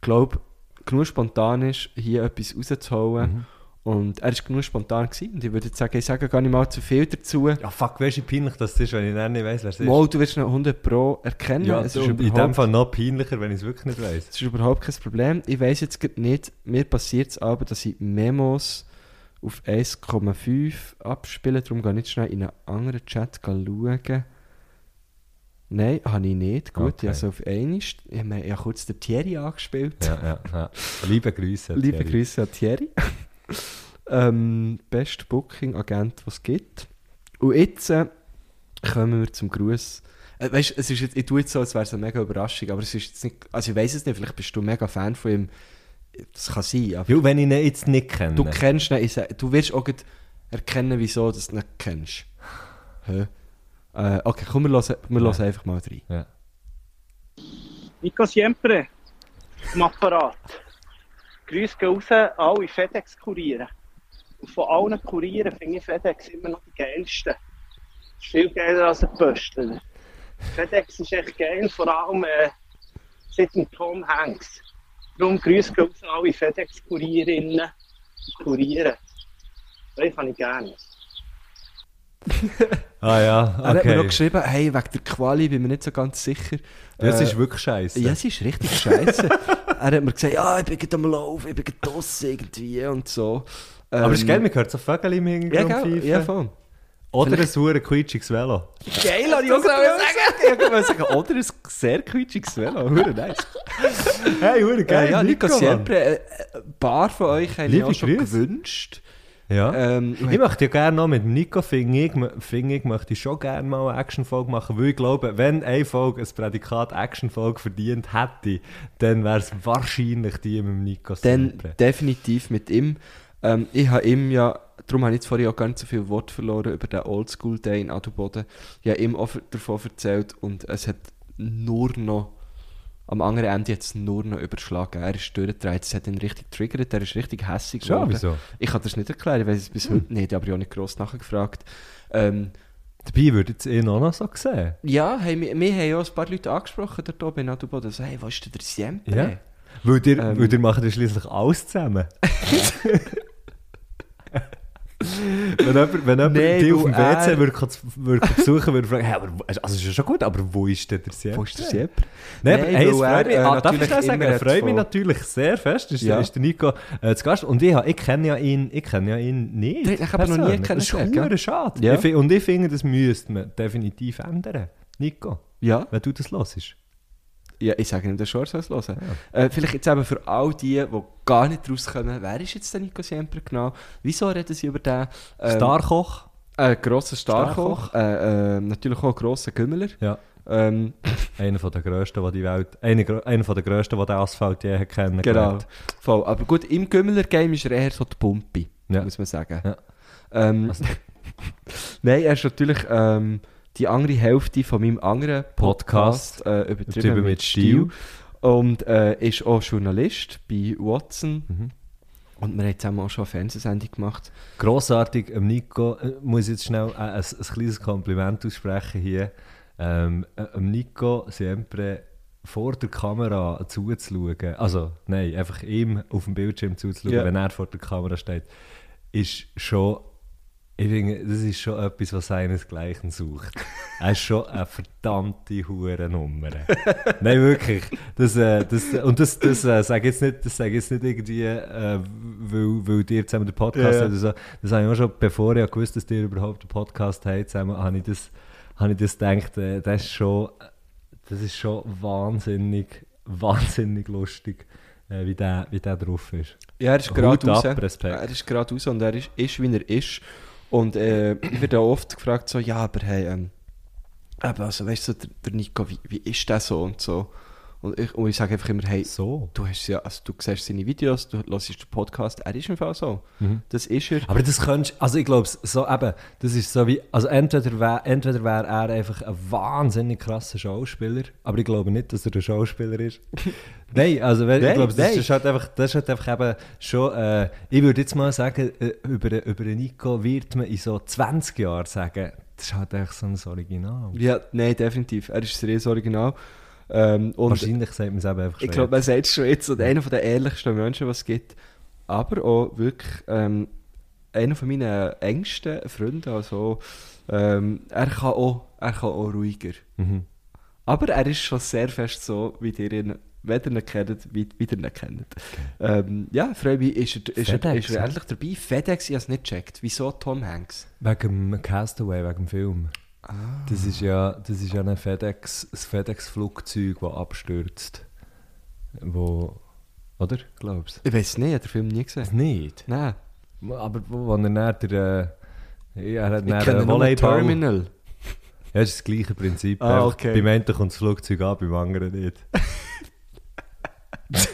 glaube genug spontan ist, hier etwas rauszuholen. Mhm. Und er war genug spontan gewesen. Und ich würde jetzt sagen, ich sage gar nicht mal zu viel dazu. Ja, fuck, weißt du, wie peinlich das ist, wenn ich dann nicht weiss, wer es ist? Mal, du wirst ihn 100 Pro erkennen. ja, es, ist in dem Fall noch peinlicher, wenn ich es wirklich nicht weiss. es ist überhaupt kein Problem. Ich weiß jetzt nicht, mir passiert es aber, dass ich Memos auf 1,5 abspiele. Darum gehe ich nicht schnell in einen anderen Chat schauen. Nein, habe ich nicht. Gut, Okay. ich habe es auf einmal. Ich habe habe kurz den Thierry angespielt. Ja, ja, ja. Liebe Grüße. Liebe Thierry. Grüße an Thierry. ähm, beste Booking-Agent, was es gibt. Und jetzt äh, kommen wir zum Gruß. Äh, weißt, es ist jetzt, ich tue jetzt so, als wäre es eine mega Überraschung, aber es ist jetzt nicht, also ich weiß es nicht, vielleicht bist du mega Fan von ihm. Das kann sein, aber Ja, wenn ich ihn jetzt nicht kenne. du kennst ihn, ich sag, du wirst auch gleich erkennen, wieso du es nicht kennst. Hä? Äh, okay, komm, wir hören, wir hören einfach mal rein. Ja. Nico Siempre, am Apparat. Grüße gehen raus an alle FedEx-Kuriere. Und von allen Kurieren finde ich FedEx immer noch die geilsten. Das ist viel geiler als ein Pöstler. FedEx ist echt geil, vor allem äh, seit dem Tom Hanks. Darum Grüße an alle FedEx-Kurierinnen und Kuriere. Das habe ich gerne. Ah ja, Er hat mir noch okay. geschrieben, hey, wegen der Quali bin mir nicht so ganz sicher. Das Äh, ist wirklich scheiße. Ja, es ist richtig scheiße. er hat mir gesagt, ja, ich bin gerade am Laufen, ich bin gerade draussen irgendwie und so. Aber es ist Ähm, geil, man hört so Vögel im Ja, Hintergrund gell? pfeifen. Ja, voll. Oder ein sauer quietschiges Velo. Geil, habe ich auch sagen. Ich sagen, oder ein sehr quietschiges Velo. Hure nice. Hey, hure Geil, ja, Nico Mann. Siempre. Äh, ein paar von euch haben Liebe ich auch schon Grüße. gewünscht. Ja. Ähm, Ich möchte ja gerne noch mit dem Nico finde ich, möchte ich schon gerne mal eine Actionfolge machen, weil ich glaube, wenn eine Folge ein Prädikat Actionfolge verdient hätte, dann wäre es wahrscheinlich die mit dem Nico Dann Siempre. definitiv mit ihm. Ähm, ich habe ihm ja, darum habe ich jetzt vorhin auch gar nicht so viel Wort verloren über den Oldschool Day in Adelboden. Ich habe ihm auch davon erzählt und es hat nur noch, am anderen Ende jetzt nur noch überschlagen. Er ist durchgedreht, es hat ihn richtig getriggert, er ist richtig hässig Schon, geworden. wieso? Ich kann das nicht erklären, ich weiß es bis heute nicht, aber ich habe auch nicht gross nachgefragt. Ähm, Dabei würde es eh noch so sehen. ja, hey, wir, wir haben ja auch ein paar Leute angesprochen dort oben in Adelboden, so, hey, wo ist denn der Siempre? Ja. Weil ihr, Ähm. weil ihr macht ja schliesslich alles zusammen. wenn jemand, wenn jemand Nee, dich auf dem er- WC würde, kommen- würde kommen besuchen würde, fragen, hey, aber, also ist ja schon gut, aber wo ist denn der Siempre? Wo ist der Siempre? Nein, Nein, hey, es freut mich, er, äh, ah, darf ich sagen, es freut mich natürlich sehr fest, ist, Ja. ist der Nico äh, zu Gast. Und ich, ich kenne ja ihn, ich kenne ja ihn nicht. Ich habe noch nie persönlich. Das ist kennengelernt, schade. Ja. Ich und ich finde, das müsste man definitiv ändern. Nico, Ja. wenn du das hörst. Ja, ich sage ihm das schon, er soll es hören. Äh, vielleicht jetzt eben für all die, die gar nicht rauskommen, wer ist jetzt der Nico Siempre genau? Wieso reden sie über den? Ähm, Starkoch. Ein grosser Starkoch, äh, äh, natürlich auch ein grosser Gümmeler. Ja. Ähm, Einer von der grössten, die die Welt, einer, einer von der grössten, die den Asphalt je hat genau. kennengelernt. Voll. Aber gut, im Gümmeler-Game ist er eher so die Pumpe, Ja. muss man sagen. Ja. Ähm, Also- Nein, er ist natürlich ähm, die andere Hälfte von meinem anderen Podcast, Podcast, äh, übertrieben, Übertrieben mit Stil. Und äh, ist auch Journalist bei Watson. Mhm. Und wir haben zusammen auch schon eine Fernsehsendung gemacht. Grossartig, ähm, Nico, äh, muss ich jetzt schnell äh, ein, ein kleines Kompliment aussprechen hier. Ähm, äh, ähm, Nico sempre vor der Kamera zuzuschauen, also nein, einfach ihm auf dem Bildschirm zuzuschauen, Ja. wenn er vor der Kamera steht, ist schon, ich finde, das ist schon etwas, was seinesgleichen sucht. er ist schon eine verdammte Hurennummer. Nein, wirklich. Das, äh, das, und das, das äh, sage ich jetzt nicht, das sage jetzt nicht irgendwie, äh, weil, weil ihr zusammen den Podcast Ja, habt. oder so. Das habe ich auch schon, bevor ich gewusst dass ihr überhaupt einen Podcast habt, zusammen, habe ich das, habe ich das gedacht, äh, das ist schon, das ist schon wahnsinnig, wahnsinnig lustig, äh, wie, der, wie der drauf ist. Ja, er ist gerade raus. ab. Er ist gerade raus und er ist, ist wie er ist. Und äh, ich werde auch oft gefragt, so, ja, aber hey, ähm, also weißt du, der, der Nico, wie, wie ist der so und so? Und ich, und ich sage einfach immer, hey, So. du hast ja, also du siehst seine Videos, du hörst den Podcast, er ist im Fall so. Mhm. Das ist er. Aber das könntest also ich glaube, so eben, das ist so wie, also entweder wäre entweder wär er einfach ein wahnsinnig krasser Schauspieler, aber ich glaube nicht, dass er ein Schauspieler ist. nein, also wenn, Nein, ich glaube, das ist halt einfach, das ist halt einfach eben schon, äh, ich würde jetzt mal sagen, äh, über, über Nico wird man in so 20 Jahren sagen, das ist halt einfach so ein Original. Ja, nein, definitiv. Er ist ein riesen Original. Ähm, Wahrscheinlich sagt man es eben einfach ich glaube, man sagt jetzt, und einer der ehrlichsten Menschen, was es gibt. Aber auch wirklich ähm, einer von meinen engsten Freunden. Also, ähm, er, kann auch, er kann auch ruhiger. Mhm. Aber er ist schon sehr fest so, wie ihr ihn, wenn ihr ihn kennt, wie, wie ihr ihn kennt. Ähm, ja, freue mich, ist er, ist er, FedEx, ist er endlich dabei. FedEx, ich habe es nicht gecheckt. Wieso Tom Hanks? Wegen dem Castaway, wegen dem Film. Ah. Das ist ja, das ist ja ein FedEx, ein FedEx-Flugzeug, das abstürzt. Wo, oder? Glaubst Ich weiß nicht, ich habe den Film nie gesehen. Nicht. Nein, Aber wo, er dann der, äh, ja, er hat nur Volleyball. Terminal. Ja, das ist das gleiche Prinzip. Ah, okay. Beim einen kommt das Flugzeug an, beim anderen nicht.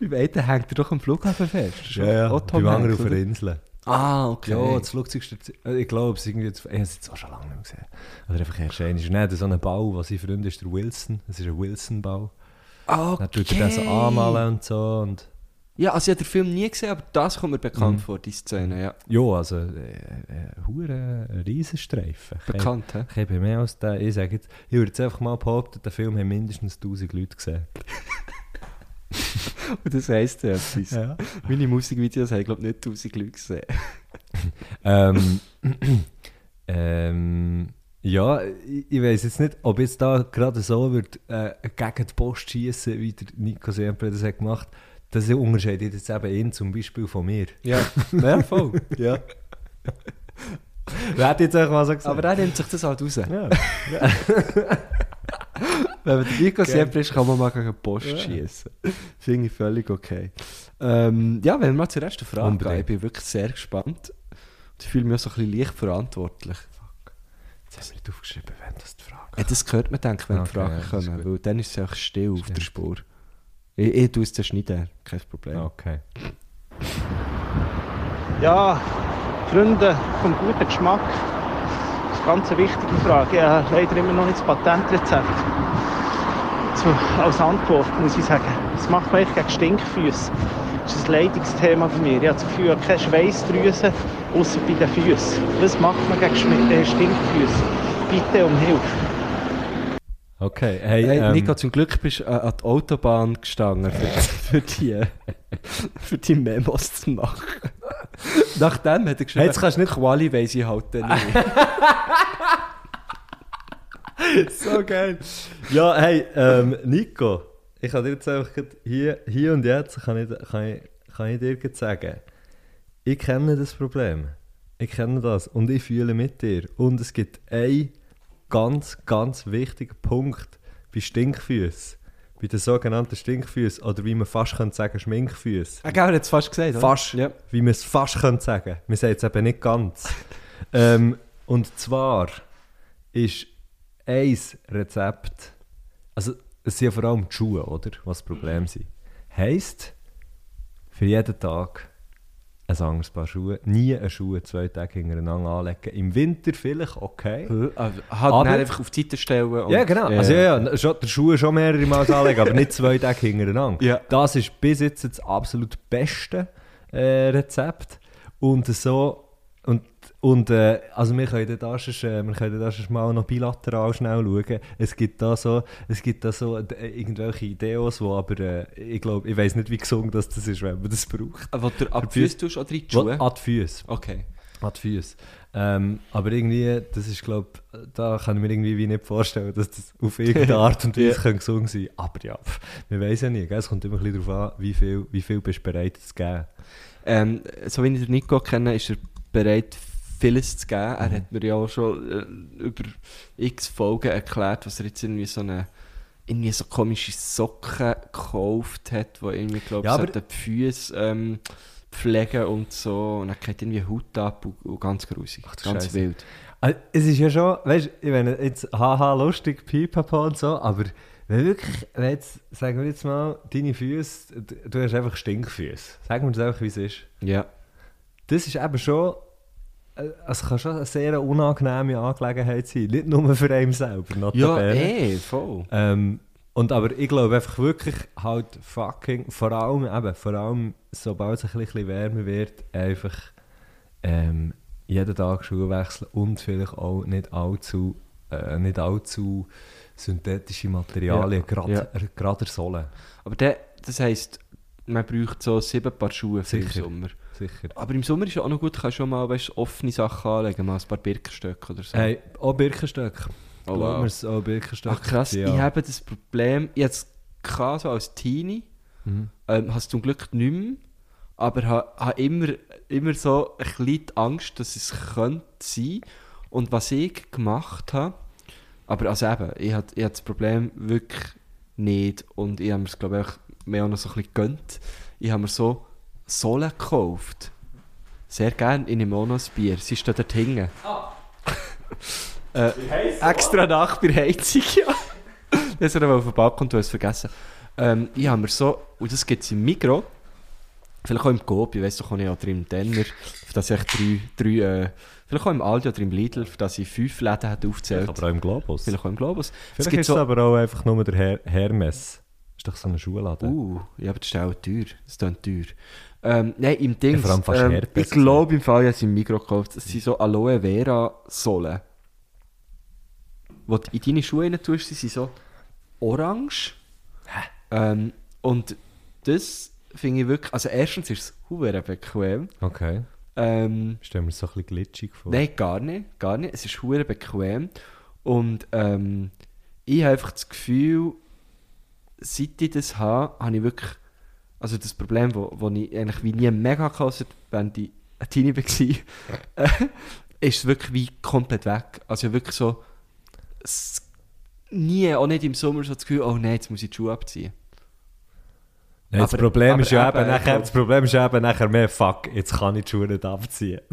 Beim einen hängt er doch am Flughafen fest. Auch Tom beim anderen auf oder? Insel. Ah, okay. Ja, das Flugzeug stürzt- äh, Ich glaube, es ist irgendwie. Ich habe es jetzt auch schon lange nicht mehr gesehen. Oder einfach erst ein. Es ist nicht so ein Bau, was sein Freund ist, der Wilson. Es ist ein Wilson-Bau. Ah, Dann tut er den so anmalen und so. Und Ja, also ich habe den Film nie gesehen, aber das kommt mir bekannt Mhm. vor, die Szene, ja. ja, also, äh, äh, hure ein Riesenstreifen. Bekannt, hä? Ich habe mehr als den. Ich sage jetzt, ich würde jetzt einfach mal behaupten, den Film haben mindestens 1000 Leute gesehen. Und das heisst ja etwas. Ja. Meine Musikvideos haben, glaube ich, nicht 1000 Leute gesehen. ähm, ähm, ja, ich, ich weiß jetzt nicht, ob jetzt da gerade so wird, äh, gegen die Post schießen, wie der Nico Siempre das hat gemacht. Das unterscheidet jetzt eben ihn zum Beispiel von mir. Ja, ja voll. Ja. Wer hat jetzt einfach mal so gesagt? Aber er nimmt sich das halt raus. ja. Wenn man der Nico. Siempre ist, kann man mal gegen Post Ja. schießen. Finde ich völlig okay. Ähm, ja, wenn wir mal zur ersten Frage Unbedingt. gehen, ich bin wirklich sehr gespannt. Und ich fühle mich auch so ein bisschen leicht verantwortlich. Jetzt haben wir nicht aufgeschrieben, wenn das die Frage Ja, das hört man, denke ich, wenn die Okay, Fragen ja, ist kommen, weil dann ist es einfach still auf der Stimmt. Spur. Ich, ich tue es dann schneiden, kein Problem. Okay. Ja, Freunde vom guten Geschmack. Das ist eine ganz wichtige Frage. Ich habe leider immer noch nicht das Patentrezept. So, als Antwort muss ich sagen, was macht man eigentlich gegen Stinkfüße? Das ist ein Leidungsthema bei mir. Ich habe das Gefühl, ich habe keine Schweißdrüse, außer bei den Füßen. Was macht man gegen äh, Stinkfüße? Bitte um Hilfe. Okay, hey, Hey, ähm, Nico, zum Glück bist du äh, an die Autobahn gestanden, für, für, die, für die Memos zu machen. Nachdem hat er geschrieben, jetzt kannst du nicht- Quali weiss ich halt dann nicht. so geil. Ja, hey, ähm, Nico, ich kann dir jetzt einfach hier, hier und jetzt kann ich, kann ich, kann ich dir grad sagen, ich kenne das Problem. Ich kenne das und ich fühle mit dir. Und es gibt einen ganz, ganz wichtigen Punkt bei Stinkfüßen. Bei den sogenannten Stinkfüßen oder wie man fast könnte sagen Schminkfüßen. Ah, gell, es fast gesagt, oder? Fast. Ja. Wie man es fast könnte sagen. Wir sagen es eben nicht ganz. ähm, und zwar ist ein Rezept, also es sind ja vor allem die Schuhe, oder? Was das Problem sind. Heisst, für jeden Tag ein anderes Paar Schuhe. Nie eine Schuhe zwei Tage hintereinander anlegen. Im Winter vielleicht okay. Halt Aber- dann einfach auf die Seite stellen. Und, Ja, genau. Also, ja, ja, schon, der Schuh schon mehrere Mal anlegen, aber nicht zwei Tage hintereinander. Ja. Das ist bis jetzt das absolut beste äh, Rezept. Und so, und, äh, also wir können da sonst, äh, wir können mal noch bilateral schnell schauen. Es gibt da so, es gibt da so äh, irgendwelche Ideos, wo aber, äh, ich glaube, ich weiß nicht, wie gesund das, das ist, wenn man das braucht. Wo du ab die Füße tust oder in die Schuhe? An die Füße. Okay. An die Füße. Ähm, aber irgendwie, das ist, glaube da kann ich mir irgendwie wie nicht vorstellen, dass das auf irgendeine Art und Weise könnte gesund sein Aber ja, wir wissen ja nie. Gell? Es kommt immer ein bisschen darauf an, wie viel, wie viel bist du bereit zu geben. Ähm, so wie ich den Nico kenne, ist er bereit, vieles zu geben. Er Mhm. hat mir ja auch schon äh, über x Folgen erklärt, was er jetzt irgendwie so eine irgendwie so komische Socken gekauft hat, die irgendwie, glaube Ja, ich, aber- sollten die Füße ähm, pflegen und so. Und dann geht irgendwie Haut ab und, und ganz grusig. Ach ganz Scheisse. wild. Also, es ist ja schon, weißt du, ich meine, jetzt haha lustig, pipapo und so, aber wenn wirklich, wenn jetzt, sagen wir jetzt mal, deine Füße, du, hast einfach Stinkfüße. Sagen wir das einfach, wie es ist. Ja. Das ist eben schon, es kann schon eine sehr unangenehme Angelegenheit sein. Nicht nur für einen selber, Ja, notabene. eh, voll. Ähm, und aber ich glaube einfach wirklich halt fucking, vor allem eben, vor allem sobald es ein bisschen wärmer wird, einfach ähm, jeden Tag Schuhe wechseln und vielleicht auch nicht allzu, äh, nicht allzu synthetische Materialien, Ja, gerade ja. Aber der, das heisst, man braucht so sieben Paar Schuhe für den Sommer. Sicher. Aber im Sommer ist ja auch noch gut, kannst schon mal weißt, offene Sachen anlegen, mal ein paar Birkenstöcke oder so. Hey, auch Birkenstöcke. Oh, wow. mir's, auch Birkenstöcke. Ach krass, ja. ich habe das Problem, ich hatte es so als Teenie, Mhm. ähm, habe es zum Glück nicht mehr, aber habe ha immer, immer so ein bisschen Angst, dass es könnte sein. Und was ich gemacht habe, aber also eben, ich hatte ich hatte das Problem wirklich nicht und ich habe mir es glaube ich mehr auch noch so ein bisschen gegönnt. Ich habe mir so Sohle gekauft. Sehr gerne in einem Monosbier. Sie steht dort hinten. äh, extra nach bei Heizung, ja. Das hat er auf den Balkon, du hast es vergessen. Ähm, ich habe mir so, und das gibt es im Migro, vielleicht auch im Coop, ich weiss doch auch nicht, oder im Denner, auf das ich drei, drei äh, vielleicht auch im Aldi oder im Lidl, auf das ich fünf Läden hätte aufgezählt. Aber auch im Globus. Vielleicht auch im Globus. Es Vielleicht gibt ist so, es aber auch einfach nur der Her Hermes. Ist doch so ein Schuhladen. Uh, ja, aber das ist auch teuer. Das ist teuer. Ähm, nein, im Ding. Ja, ähm, ich glaube im Fall, ich habe es im Migros gekauft. Das sind so Aloe Vera Sohlen. Die du in deine Schuhe rein tust, sind so orange. Ähm, und das finde ich wirklich. Also, erstens ist es hure bequem. Okay. Ähm, Stellen wir es so ein bisschen glitschig vor. Nein, gar nicht, gar nicht. Es ist hure bequem. Und ähm, ich habe einfach das Gefühl, seit ich das habe, habe ich wirklich, also das Problem, wo, wo ich eigentlich wie nie mega gekostet, wenn ich ein Teenie war, ist es wirklich wie komplett weg. Also wirklich so, nie, auch nicht im Sommer so das Gefühl, oh nein, jetzt muss ich die Schuhe abziehen. Nein, das, aber- Problem aber ist ja eben, nachher, das Problem ist ja eben nachher mehr, fuck, jetzt kann ich die Schuhe nicht abziehen.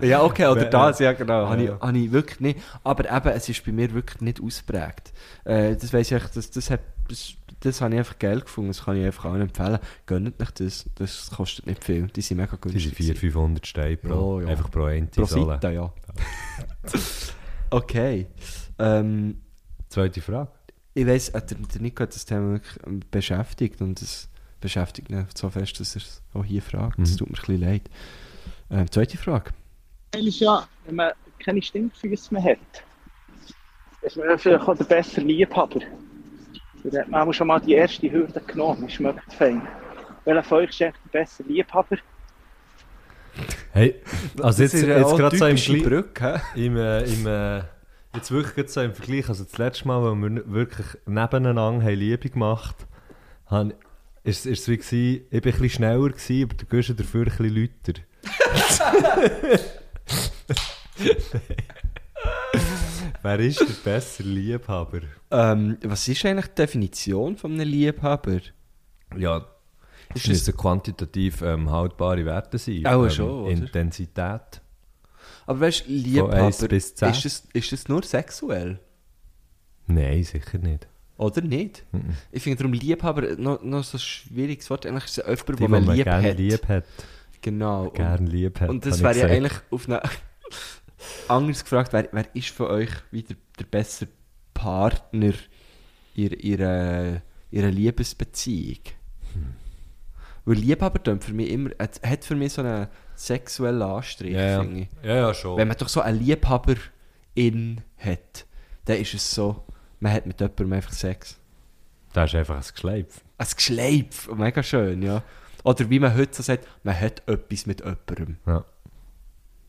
Ja, okay, oder Äh, das, ja genau. habe, ich, ja. habe ich wirklich nicht. Aber eben, es ist bei mir wirklich nicht ausprägt. Äh, das weiss ich, das, das, hat, das, das habe ich einfach geil gefunden, das kann ich einfach allen empfehlen. Gönnt euch das, das kostet nicht viel. Die sind mega Das günstig. sind 400, 500 Steine pro, Ja, ja. einfach pro eine Pro. Seite, ja. okay. Ähm, Zweite Frage. ich weiss, äh, der, der Nico hat das Thema wirklich beschäftigt und es beschäftigt ihn so fest, dass er es auch hier fragt. Das Mhm. tut mir ein bisschen leid. Ähm, zweite Frage. Teil ist ja, wenn man keine Stinkfüße mehr hat, ist man vielleicht auch der bessere Liebhaber. Dann hat man auch schon mal die erste Hürde genommen, es schmeckt fein. Welcher von euch ist eigentlich der bessere Liebhaber? Hey, also jetzt, Das jetzt auch gerade so im, Brücke, hä? im, äh, im äh, jetzt wirklich so im Vergleich, also das letzte Mal, als wir wirklich nebeneinander haben Liebe gemacht haben, ist, ist es wie gewesen, ich war ein bisschen schneller, gewesen, aber der Guschen dafür ein bisschen lauter. Wer ist der bessere Liebhaber? Ähm, was ist eigentlich die Definition von einem Liebhaber? Ja, es müssen quantitativ ähm, haltbare Werte sein. Auch ähm, schon? Intensität. Aber weißt du, Liebhaber, ist das, ist das nur sexuell? Nein, sicher nicht. Oder nicht? Mhm. Ich finde darum Liebhaber noch, noch so ein schwieriges Wort. Eigentlich ist es jemand, Die, den man lieb gerne hat. lieb hat. Genau. Gern lieb hat. und, das wäre ja eigentlich auf eine anders gefragt, wer, wer ist von euch wieder der bessere Partner in ihrer, ihrer Liebesbeziehung? Hm. Weil Liebhaber für mich immer, hat, für mich so einen sexuellen Anstrich, Ja, ja. finde ich. ja, ja, schon. Wenn man doch so einen Liebhaber in hat, dann ist es so, man hat mit jemandem einfach Sex. Das ist einfach ein Geschleif. Ein Geschleif, mega schön, ja. Oder wie man heute so sagt, man hat etwas mit jemandem. Ja.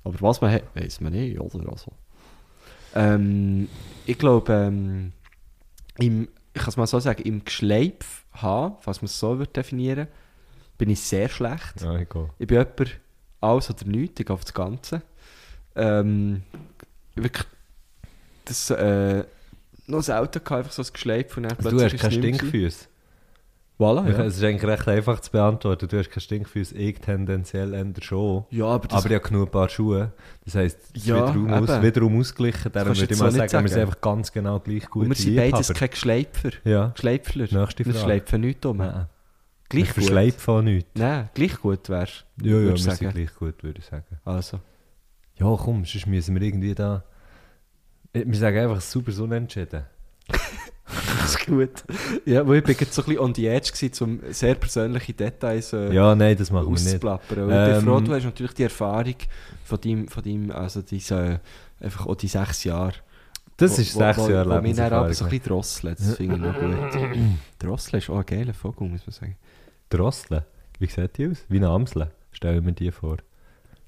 Aber was man hat, weiß man nicht, oder? Also. Ähm, ich glaube, ähm, im, ich kann es mal so sagen, im Geschleif haben, falls man es so würde definieren bin ich sehr schlecht. Ja, ich. Ich bin jemand, alles oder nichts, ich gehe auf das Ganze. Ähm, wirklich, das, äh, noch selten gehabt, einfach so ein Geschleif und dann Du plötzlich hast gewesen. Stinkfüße. Voilà, Ja. Es ist eigentlich recht einfach zu beantworten. Du hast keine Stinkfüße, ich tendenziell eher schon. Ja, aber Aber ich habe genug Paar Schuhe. Das heisst, es ist Ja, wiederum, aus, eben. wiederum ausgeglichen. Darum du würde ich mal so sagen, nicht wir sind sagen. einfach ganz genau gleich gut und wir sind beides keine Geschleipfer. Ja. Schleipfler. Nächste Wir Frage. schleifen nichts um. Nein. Gleich ich gut. von nichts. Nein, gleich gut wärst Ja, ja, wir du sind sagen. gleich gut, würde ich sagen. Also. Ja, komm, sonst müssen wir irgendwie da... Wir sagen einfach super unentschieden. Das ist gut. Ja, weil ich bin jetzt so ein bisschen on the edge gewesen, um sehr persönliche Details äh, Ja, nein, das machen wir nicht. auszuplappern. Und ich bin Ähm, froh, du hast natürlich die Erfahrung von deinem, von deinem also diese, einfach auch die sechs Jahre. Das wo- ist sechs wo, Jahre Wo mich dann aber so ein bisschen drosselt, das finde ich noch gut. Drosseln ist auch ein geiler Vogel, muss man sagen. Drossel. Wie sieht die aus? Wie eine Amsel. Stellen wir die vor.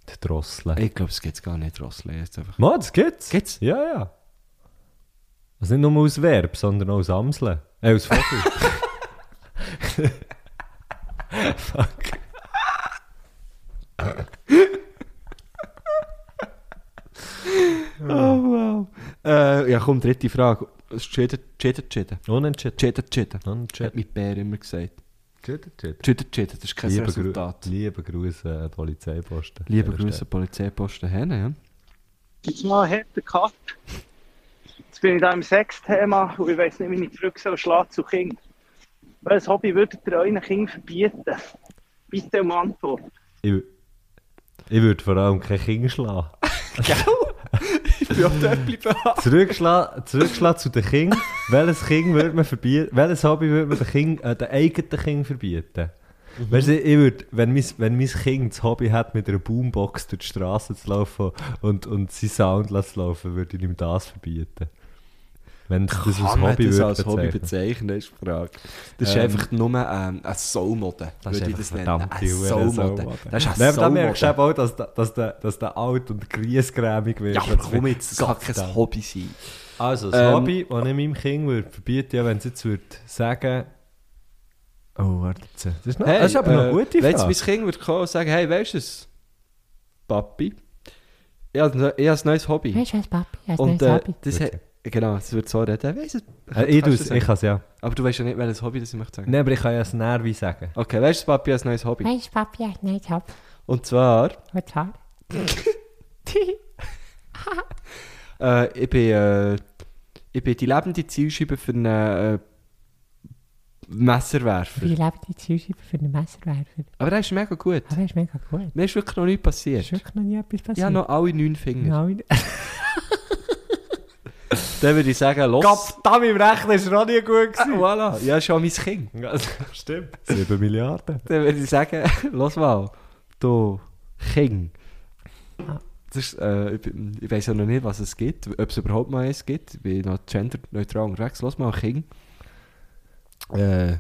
Die Drossel. Ich glaube, es geht gar nicht drosseln. Jetzt einfach. Mann, das gibt's. Gibt's? Ja, ja. Also nicht nur aus Verb, sondern auch aus Amseln. Äh, aus Vogel. Fuck. Oh, wow. Äh, ja, komm, dritte Frage. Cheddar, Cheddar, Cheddar. Unentschieden. Cheddar, Cheddar. Hat mein Bär immer gesagt. Cheddar, cheddar. Cheddar, Cheddar, das ist kein Liebe, Resultat. Gru liebe Grüße, äh, Polizeiposten. Liebe An Grüße, Polizeiposten Henne, ja. Jetzt mal einen harten Cut. Jetzt bin ich da im Sexthema und ich weiß nicht, wie ich zurück soll schlagen zu Kind. Welches Hobby würdet ihr euren Kindern verbieten? Bitte um Antwort. Ich, ich würde vor allem kein Kind schlagen. Ich bin auch dort bleiben. Zurückschlagen, zurückschlagen zu den Kindern. Welches Kind würde man verbieten? Welches Hobby würde man den, kind, äh, den eigenen Kind verbieten? Weißt du, ich würde, wenn mein, wenn mein Kind das Hobby hat, mit einer Boombox durch die Straße zu laufen und, und seinen Sound zu laufen, würde ich ihm das verbieten. Wenn es das als Hobby das als Hobby bezeichnen. ist die Frage. Das ist Ähm, einfach nur ähm, eine Soulmode, ist würde ich das nennen. Eine Soulmode. Soulmode. Das ist eine aber dann merkst du Soulmode. eben auch, dass, der- dass, der, dass der alt und griesgrämig wird. Ja, aber komm jetzt, das kann kein Hobby sein. Also, das Ähm, Hobby, das ich meinem Kind würde verbieten ja, wenn es jetzt würde sagen... Oh, warte jetzt. Das ist, noch, das ist aber noch eine gute Wenn jetzt Frage. mein Kind würde kommen und sagen, hey, weißt du es? Papi, ich habe ich habe ein neues Hobby. Weißt du was, Papi? Du Und ein äh, Hobby? das hat, genau, es wird so reden. Weißt du, Äh, ich du ich kann es ja. Aber du weißt ja nicht, welches Hobby das ich möchte sagen. Nein, aber ich kann ja es näher wie sagen. Okay, weißt du, Papi, habe ein neues Hobby. Weißt du, Papi? Hast du ein neues Hobby? Und zwar, Und zwar? äh, ich, bin, äh, ich bin die lebende Zielscheibe für einen äh, Messerwerfer. Die Zuschauer für einen Messerwerfer? Aber das ist mega gut. Aber das ist mega gut. Mir ist wirklich noch nichts Ist passiert. wirklich noch nie etwas passiert. Ich habe noch alle neun Finger. Nein. Dann würde ich sagen, los. Gottverdammt, im Rechnen ist noch nie gut Ah, voilà, ja, schon mein Kind. Ja, stimmt. 7 Milliarden. Dann würde ich sagen, los mal, du King. Das ist, äh, ich, ich weiß ja noch nicht, was es gibt, ob es überhaupt mal eins gibt. Ich bin noch genderneutral unterwegs. Los mal, King. Äh,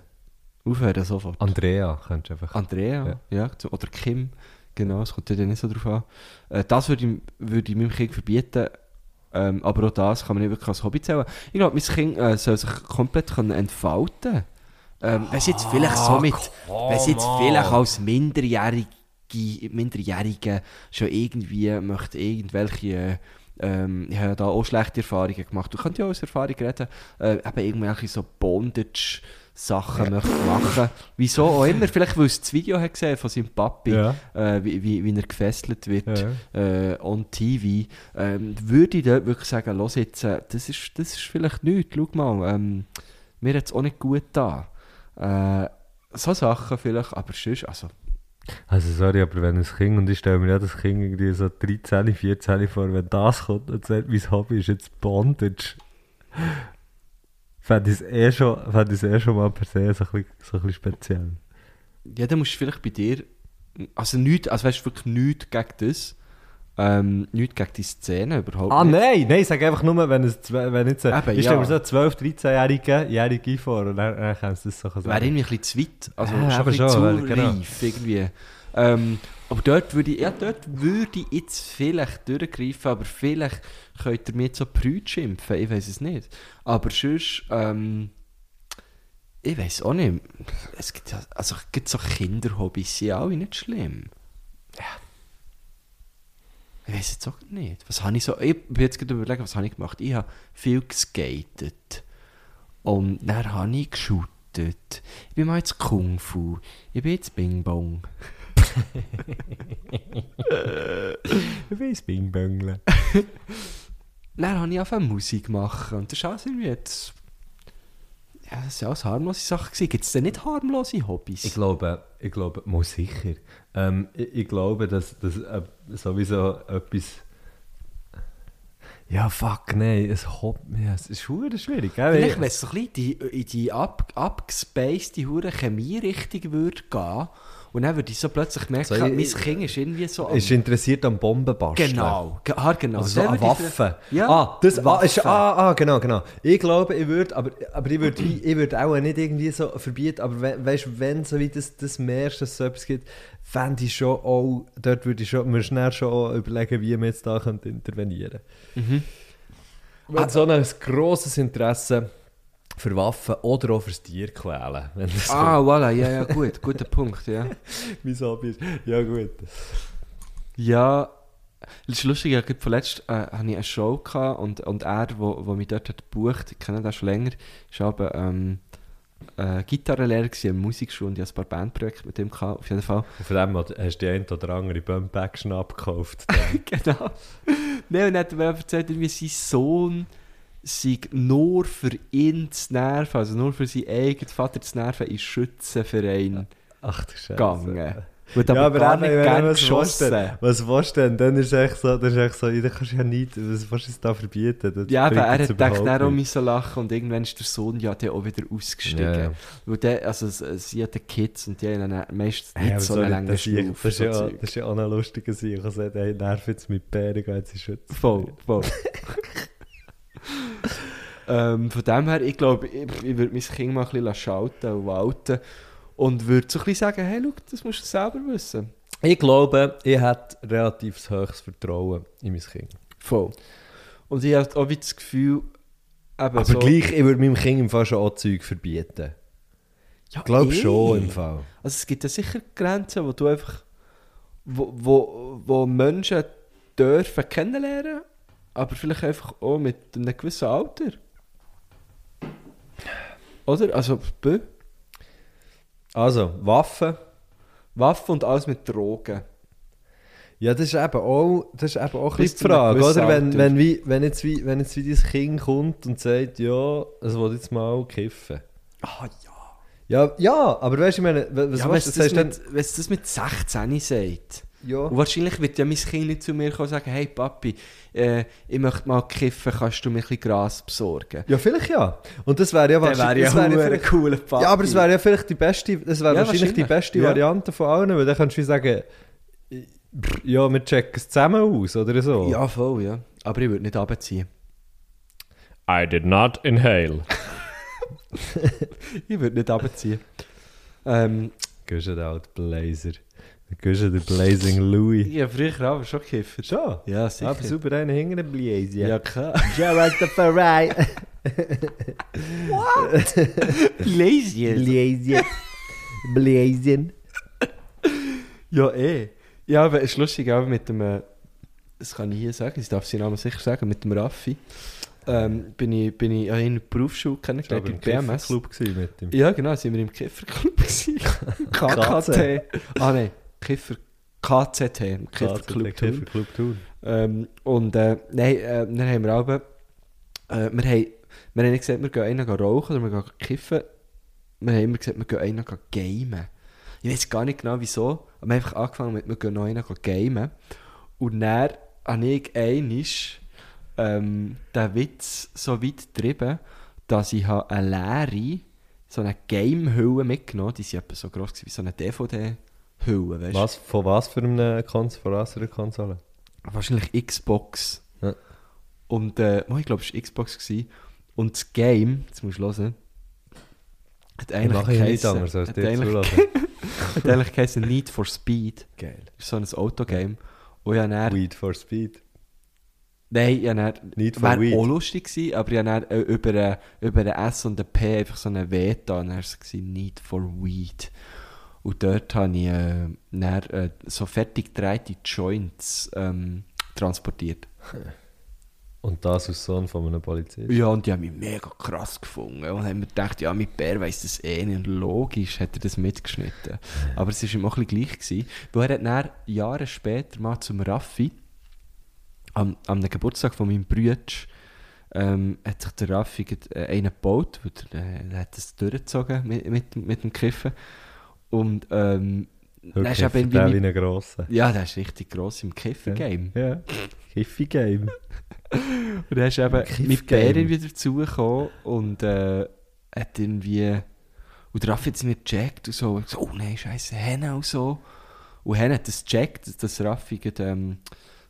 aufhören sofort. Andrea, könntest du einfach... Andrea, Ja. ja. zu- oder Kim, genau, es kommt ja nicht so drauf an. Äh, das würde ich, würde ich meinem Kind verbieten, ähm, aber auch das kann man nicht wirklich als Hobby zählen. Ich glaube, mein Kind äh, soll sich komplett können entfalten ähm, Wenn es jetzt vielleicht so mit, wenn jetzt vielleicht als Minderjährige, Minderjährige schon irgendwie möchte irgendwelche ähm, ich habe da auch schlechte Erfahrungen gemacht. Du könntest ja auch aus Erfahrung reden, äh, eben irgendwelche so Bondage-Sachen möchte machen. Wieso auch immer, vielleicht weil es das Video hat gesehen von seinem Papi, Ja. äh, wie, wie, wie er gefesselt wird Ja. äh, on TV, ähm, würde ich dort wirklich sagen, los jetzt, äh, das, ist, das ist vielleicht nichts, schau mal, ähm, mir hat es auch nicht gut da. Äh, so Sachen vielleicht, aber sonst, also, Also sorry, aber wenn ein Kind, und ich stelle mir ja das Kind irgendwie so 13, 14 vor, wenn das kommt und sagt, mein Hobby ist jetzt Bondage, fände ich es eh, schon- fände ich es eh schon mal per se so ein bisschen, so ein bisschen speziell. ja, dann musst du vielleicht bei dir, also nichts, also weißt du wirklich nichts gegen das, ähm, nichts gegen die Szene überhaupt Ah nicht. nein, nein, ich sage einfach nur, wenn es wenn jetzt, Eben, ich stelle mir so einen 12, 13-Jährige Jährige vor und dann, dann kannst du das so Wäre sagen. irgendwie ein bisschen zu weit, also Ja, schon ein bisschen schon, zu genau. reif irgendwie. Ähm, aber dort würde ich, ja, dort würde ich jetzt vielleicht durchgreifen, aber vielleicht könnt ihr mir jetzt so Brüte schimpfen, ich weiß es nicht. Aber sonst, ähm, ich weiß auch nicht, es gibt ja, also es gibt so Kinderhobbys, sind alle nicht schlimm. Ja. Ich weiß jetzt auch nicht. Was habe ich so... Ich bin jetzt gerade überlegen, was habe ich gemacht. Ich habe viel geskatet. Und dann habe ich geshootet. Ich bin mal jetzt Kung Fu. Ich bin jetzt Bing Bong. Ich weiß Bingböngle. Dann habe ich angefangen Musik machen. Und das ist alles irgendwie jetzt... Ja, das sind alles harmlose Sachen. Gibt es denn nicht harmlose Hobbys? Ich glaube, ich glaube, muss sicher. Ähm, ich, ich glaube, dass das äh, sowieso etwas. Ja, fuck, nein, ein Hobby. Ja, es ist verdammt schwierig, gell? Vielleicht, wenn es so ein bisschen die, in die ab, abgespacede hure Chemie-Richtung würde gehen und dann würde ich so plötzlich merken, So, ich- mein Kind ist irgendwie so am- ist interessiert am Bombenbasteln. Genau, ge- ah, genau. Also so an Waffen. Ja, ah, das, ah, ist, Waffen. ah, ah, genau, genau. Ich glaube, ich würde, aber, aber ich würde, ich würde auch nicht irgendwie so verbieten, aber we, weißt du, wenn so wie das, das merkst, dass es so etwas gibt, fände ich schon auch, dort würde ich schon, mir schnell schon überlegen, wie man jetzt da intervenieren Mhm. Wenn so ein grosses Interesse für Waffen oder auch fürs Tier quälen, das Ah, voilà, ja, ja, gut, guter Punkt, ja. mein Hobby ist. Ja gut. Ja, das ist lustig, ja, gerade vorletzt äh, hatte ich eine Show gehabt und, und er, wo, wo mich dort hat gebucht, ich kenne den schon länger, ist aber ähm, äh, Gitarrenlehrer in der Musikschule und ich hatte ein paar Bandprojekte mit ihm gehabt, auf jeden Fall. Und von dem hast du die eine oder andere Bump-Action abgekauft. genau. Nein, und dann hat er mir erzählt, irgendwie sein Sohn sei nur für ihn zu nerven, also nur für seinen eigenen Vater zu nerven, in Schützenverein Ach du Scheiße. gegangen. Ja, aber, gar nicht was geschossen. willst, Was willst du denn? Dann ist echt so, das ist echt so, da kannst ja nicht, was willst du jetzt da verbieten? Das Ja, aber er hat gedacht, er so lachen und irgendwann ist der Sohn ja dann auch wieder ausgestiegen. Weil der, also sie hat Kids und die haben dann meistens nicht Hey, so sorry, einen langen das, das, so ja, das ist ja auch ein lustiger Sieg. Ich habe gesagt, hey, nerv jetzt mit Bären, gehen sie schützen. Voll, voll. ähm, von dem her, ich glaube, ich, ich würde mein Kind mal ein bisschen schalten und walten und würde so ein bisschen sagen, hey, schau, das musst du selber wissen. Ich glaube, ich hätte relativ hohes Vertrauen in mein Kind. Voll. Und ich habe auch wie das Gefühl, Aber so, gleich, ich würde meinem Kind im Fall schon auch Zeug verbieten. ja, Ich glaube eh. schon im Fall. Also es gibt ja sicher Grenzen, wo du einfach, wo, wo, wo Menschen dürfen kennenlernen, aber vielleicht einfach auch mit einem gewissen Alter. Oder? Also, bö, Also, Waffen. Waffen und alles mit Drogen. Ja, das ist eben auch, das ist eben auch ein die Frage, oder? Wenn, wenn, wie, wenn, jetzt wie, wenn jetzt wie dein Kind kommt und sagt, ja, es will jetzt mal kiffen. Ah ja. Ja, ja, aber weißt du, ich meine, was ja, du das, dann... mit- wenn es das mit 16 sagt. Ja. Und wahrscheinlich wird ja mein Kind nicht zu mir kommen und sagen, hey Papi, äh, ich möchte mal kiffen, kannst du mir ein bisschen Gras besorgen? Ja, vielleicht ja. Und das wäre ja wahrscheinlich... ja das wäre ja ein vielleicht- cooler Papi. Ja, aber es wäre ja vielleicht die beste, das wäre Ja, wahrscheinlich die wahrscheinlich. beste Ja. Variante von allen, weil dann kannst du sagen, ja, wir checken es zusammen aus, oder so. Ja, voll, ja. Aber ich würde nicht abziehen. I did not inhale. Ich würde nicht abziehen. Ähm, Gehst du den alten Blazer. Gehst du den Blazing Louis. habe früher aber schon gekifft. Schon? Ja, sicher. Aber super einen hinten den Blazer. Ja, klar. Ja, was der Verein. Lazy. Blazer. Blazer. Ja, eh. Ja, aber es ist lustig, auch mit dem, äh, das kann ich hier sagen, ich darf seinen Namen sicher sagen, mit dem Raffi, ähm, bin ich, bin ich in der Berufsschule kennengelernt, im BMS. Club mit ihm. Ja, genau, sind wir im Kifferclub gewesen. KKT. ah, nein, Kiffer, KZT, im Kifferclub. Thun. Kifferclub Thun. Ähm, und äh, nein, äh, dann haben wir aber, äh, wir haben, wir haben nicht gesagt, wir gehen einen rauchen oder wir gehen kiffen. Wir haben immer gesagt, wir gehen einen gamen. Ich weiß gar nicht genau wieso, aber wir haben einfach angefangen mit, wir gehen noch einen gamen. Und dann habe ich einmal ähm, den Witz so weit getrieben, dass ich habe eine leere, so eine Game-Hülle mitgenommen Die waren etwa so gewesen wie so eine DVD-Hülle, weißt du? Was, von was für einer Konsole? Von was für einer Konsole? wahrscheinlich Xbox. Ja. Und äh, oh, ich glaube, es war Xbox. Gewesen. Und das Game, jetzt musst du hören, hat Ich eigentlich geheissen- anders, als hat eigentlich, hat eigentlich geheißen Need for Speed. Geil. Das ist so ein Autogame. Und ja, dann, Weed for Speed. nein, ja, dann, Need for wäre Weed. auch lustig gewesen, aber ja, dann, äh, über, äh, über ein S und ein P einfach so eine W da, und dann war es Need for Weed. Und dort habe ich äh, dann, äh, so fertig gedrehte Joints ähm, transportiert. Und das aus Sohn von einem Polizisten. Ja, und die haben mich mega krass gefunden. Und haben mir gedacht, ja, mit Bär weiss das eh nicht. Und logisch hat er das mitgeschnitten. Aber es war ihm auch ein bisschen gleich. Gewesen, weil er hat dann Jahre später mal zum Raffi, am, am Geburtstag von meinem Bruder, ähm, hat sich der Raffi äh, einen gebaut, weil der, äh, hat das durchgezogen mit, mit, mit dem Kiffen. Und ähm, dann ist eben der wie ein grosser. Ja, der ist richtig gross im Kiffen-Game. Ja. Kiffi-Game. Und dann ist eben Kiff mit. Bären wieder dazugekommen und äh, hat irgendwie. Und der Raffi hat es nicht gecheckt und so. Und so oh nein, scheiße, Henne und so. Und Henne hat das gecheckt, dass Raffi grad, ähm,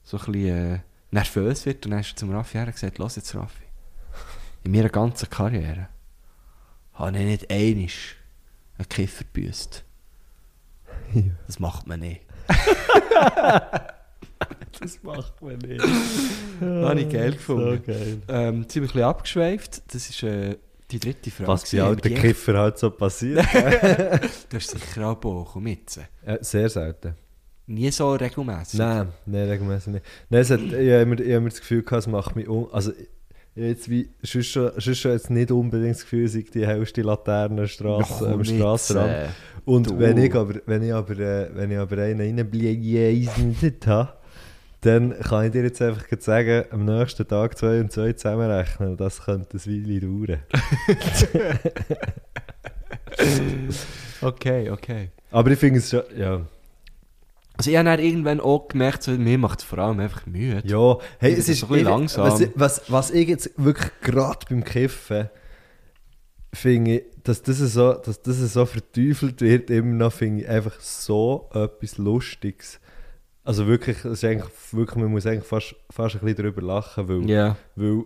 so ein bisschen äh, nervös wird. Und dann ist er zum Raffi her und gesagt: Los jetzt, Raffi. In meiner ganzen Karriere habe ich nicht einmal einen Kiffer gebüßt. Das macht man nicht. Das macht man nicht. Habe ich geil gefunden. So geil. Ähm, ein bisschen abgeschweift. Das ist äh, die dritte Frage. Was bei alten Kiffer halt so passiert. Du hast sicher auch Bock, komm jetzt. äh, sehr selten. Nie so regelmäßig. Nein, nein, regelmäßig nicht. Nein, es hat, ich habe immer, ich habe immer das Gefühl gehabt, es macht mich um. Also, jetzt wie, schon, jetzt nicht unbedingt das Gefühl, sei die hellste Laterne Strasse, Ja, am jetzt, äh. Und du. wenn ich aber, wenn ich aber, äh, wenn ich aber einen reinbläst habe, dann kann ich dir jetzt einfach sagen, am nächsten Tag zwei und zwei zusammenrechnen. Und das könnte ein Weile dauern. Okay, okay. Aber ich finde es schon, ja. Also ich habe dann irgendwann auch gemerkt, so, mir macht es vor allem einfach müde. Ja, hey, es ist ist ein bisschen langsam. Was, ich- was, was ich jetzt wirklich gerade beim Kiffen finde, ich, dass das, so, dass das so verteufelt wird, immer noch, finde ich einfach so etwas Lustiges. Also wirklich, ist eigentlich, wirklich, man muss eigentlich fast, fast ein bisschen darüber lachen, weil, Ja. weil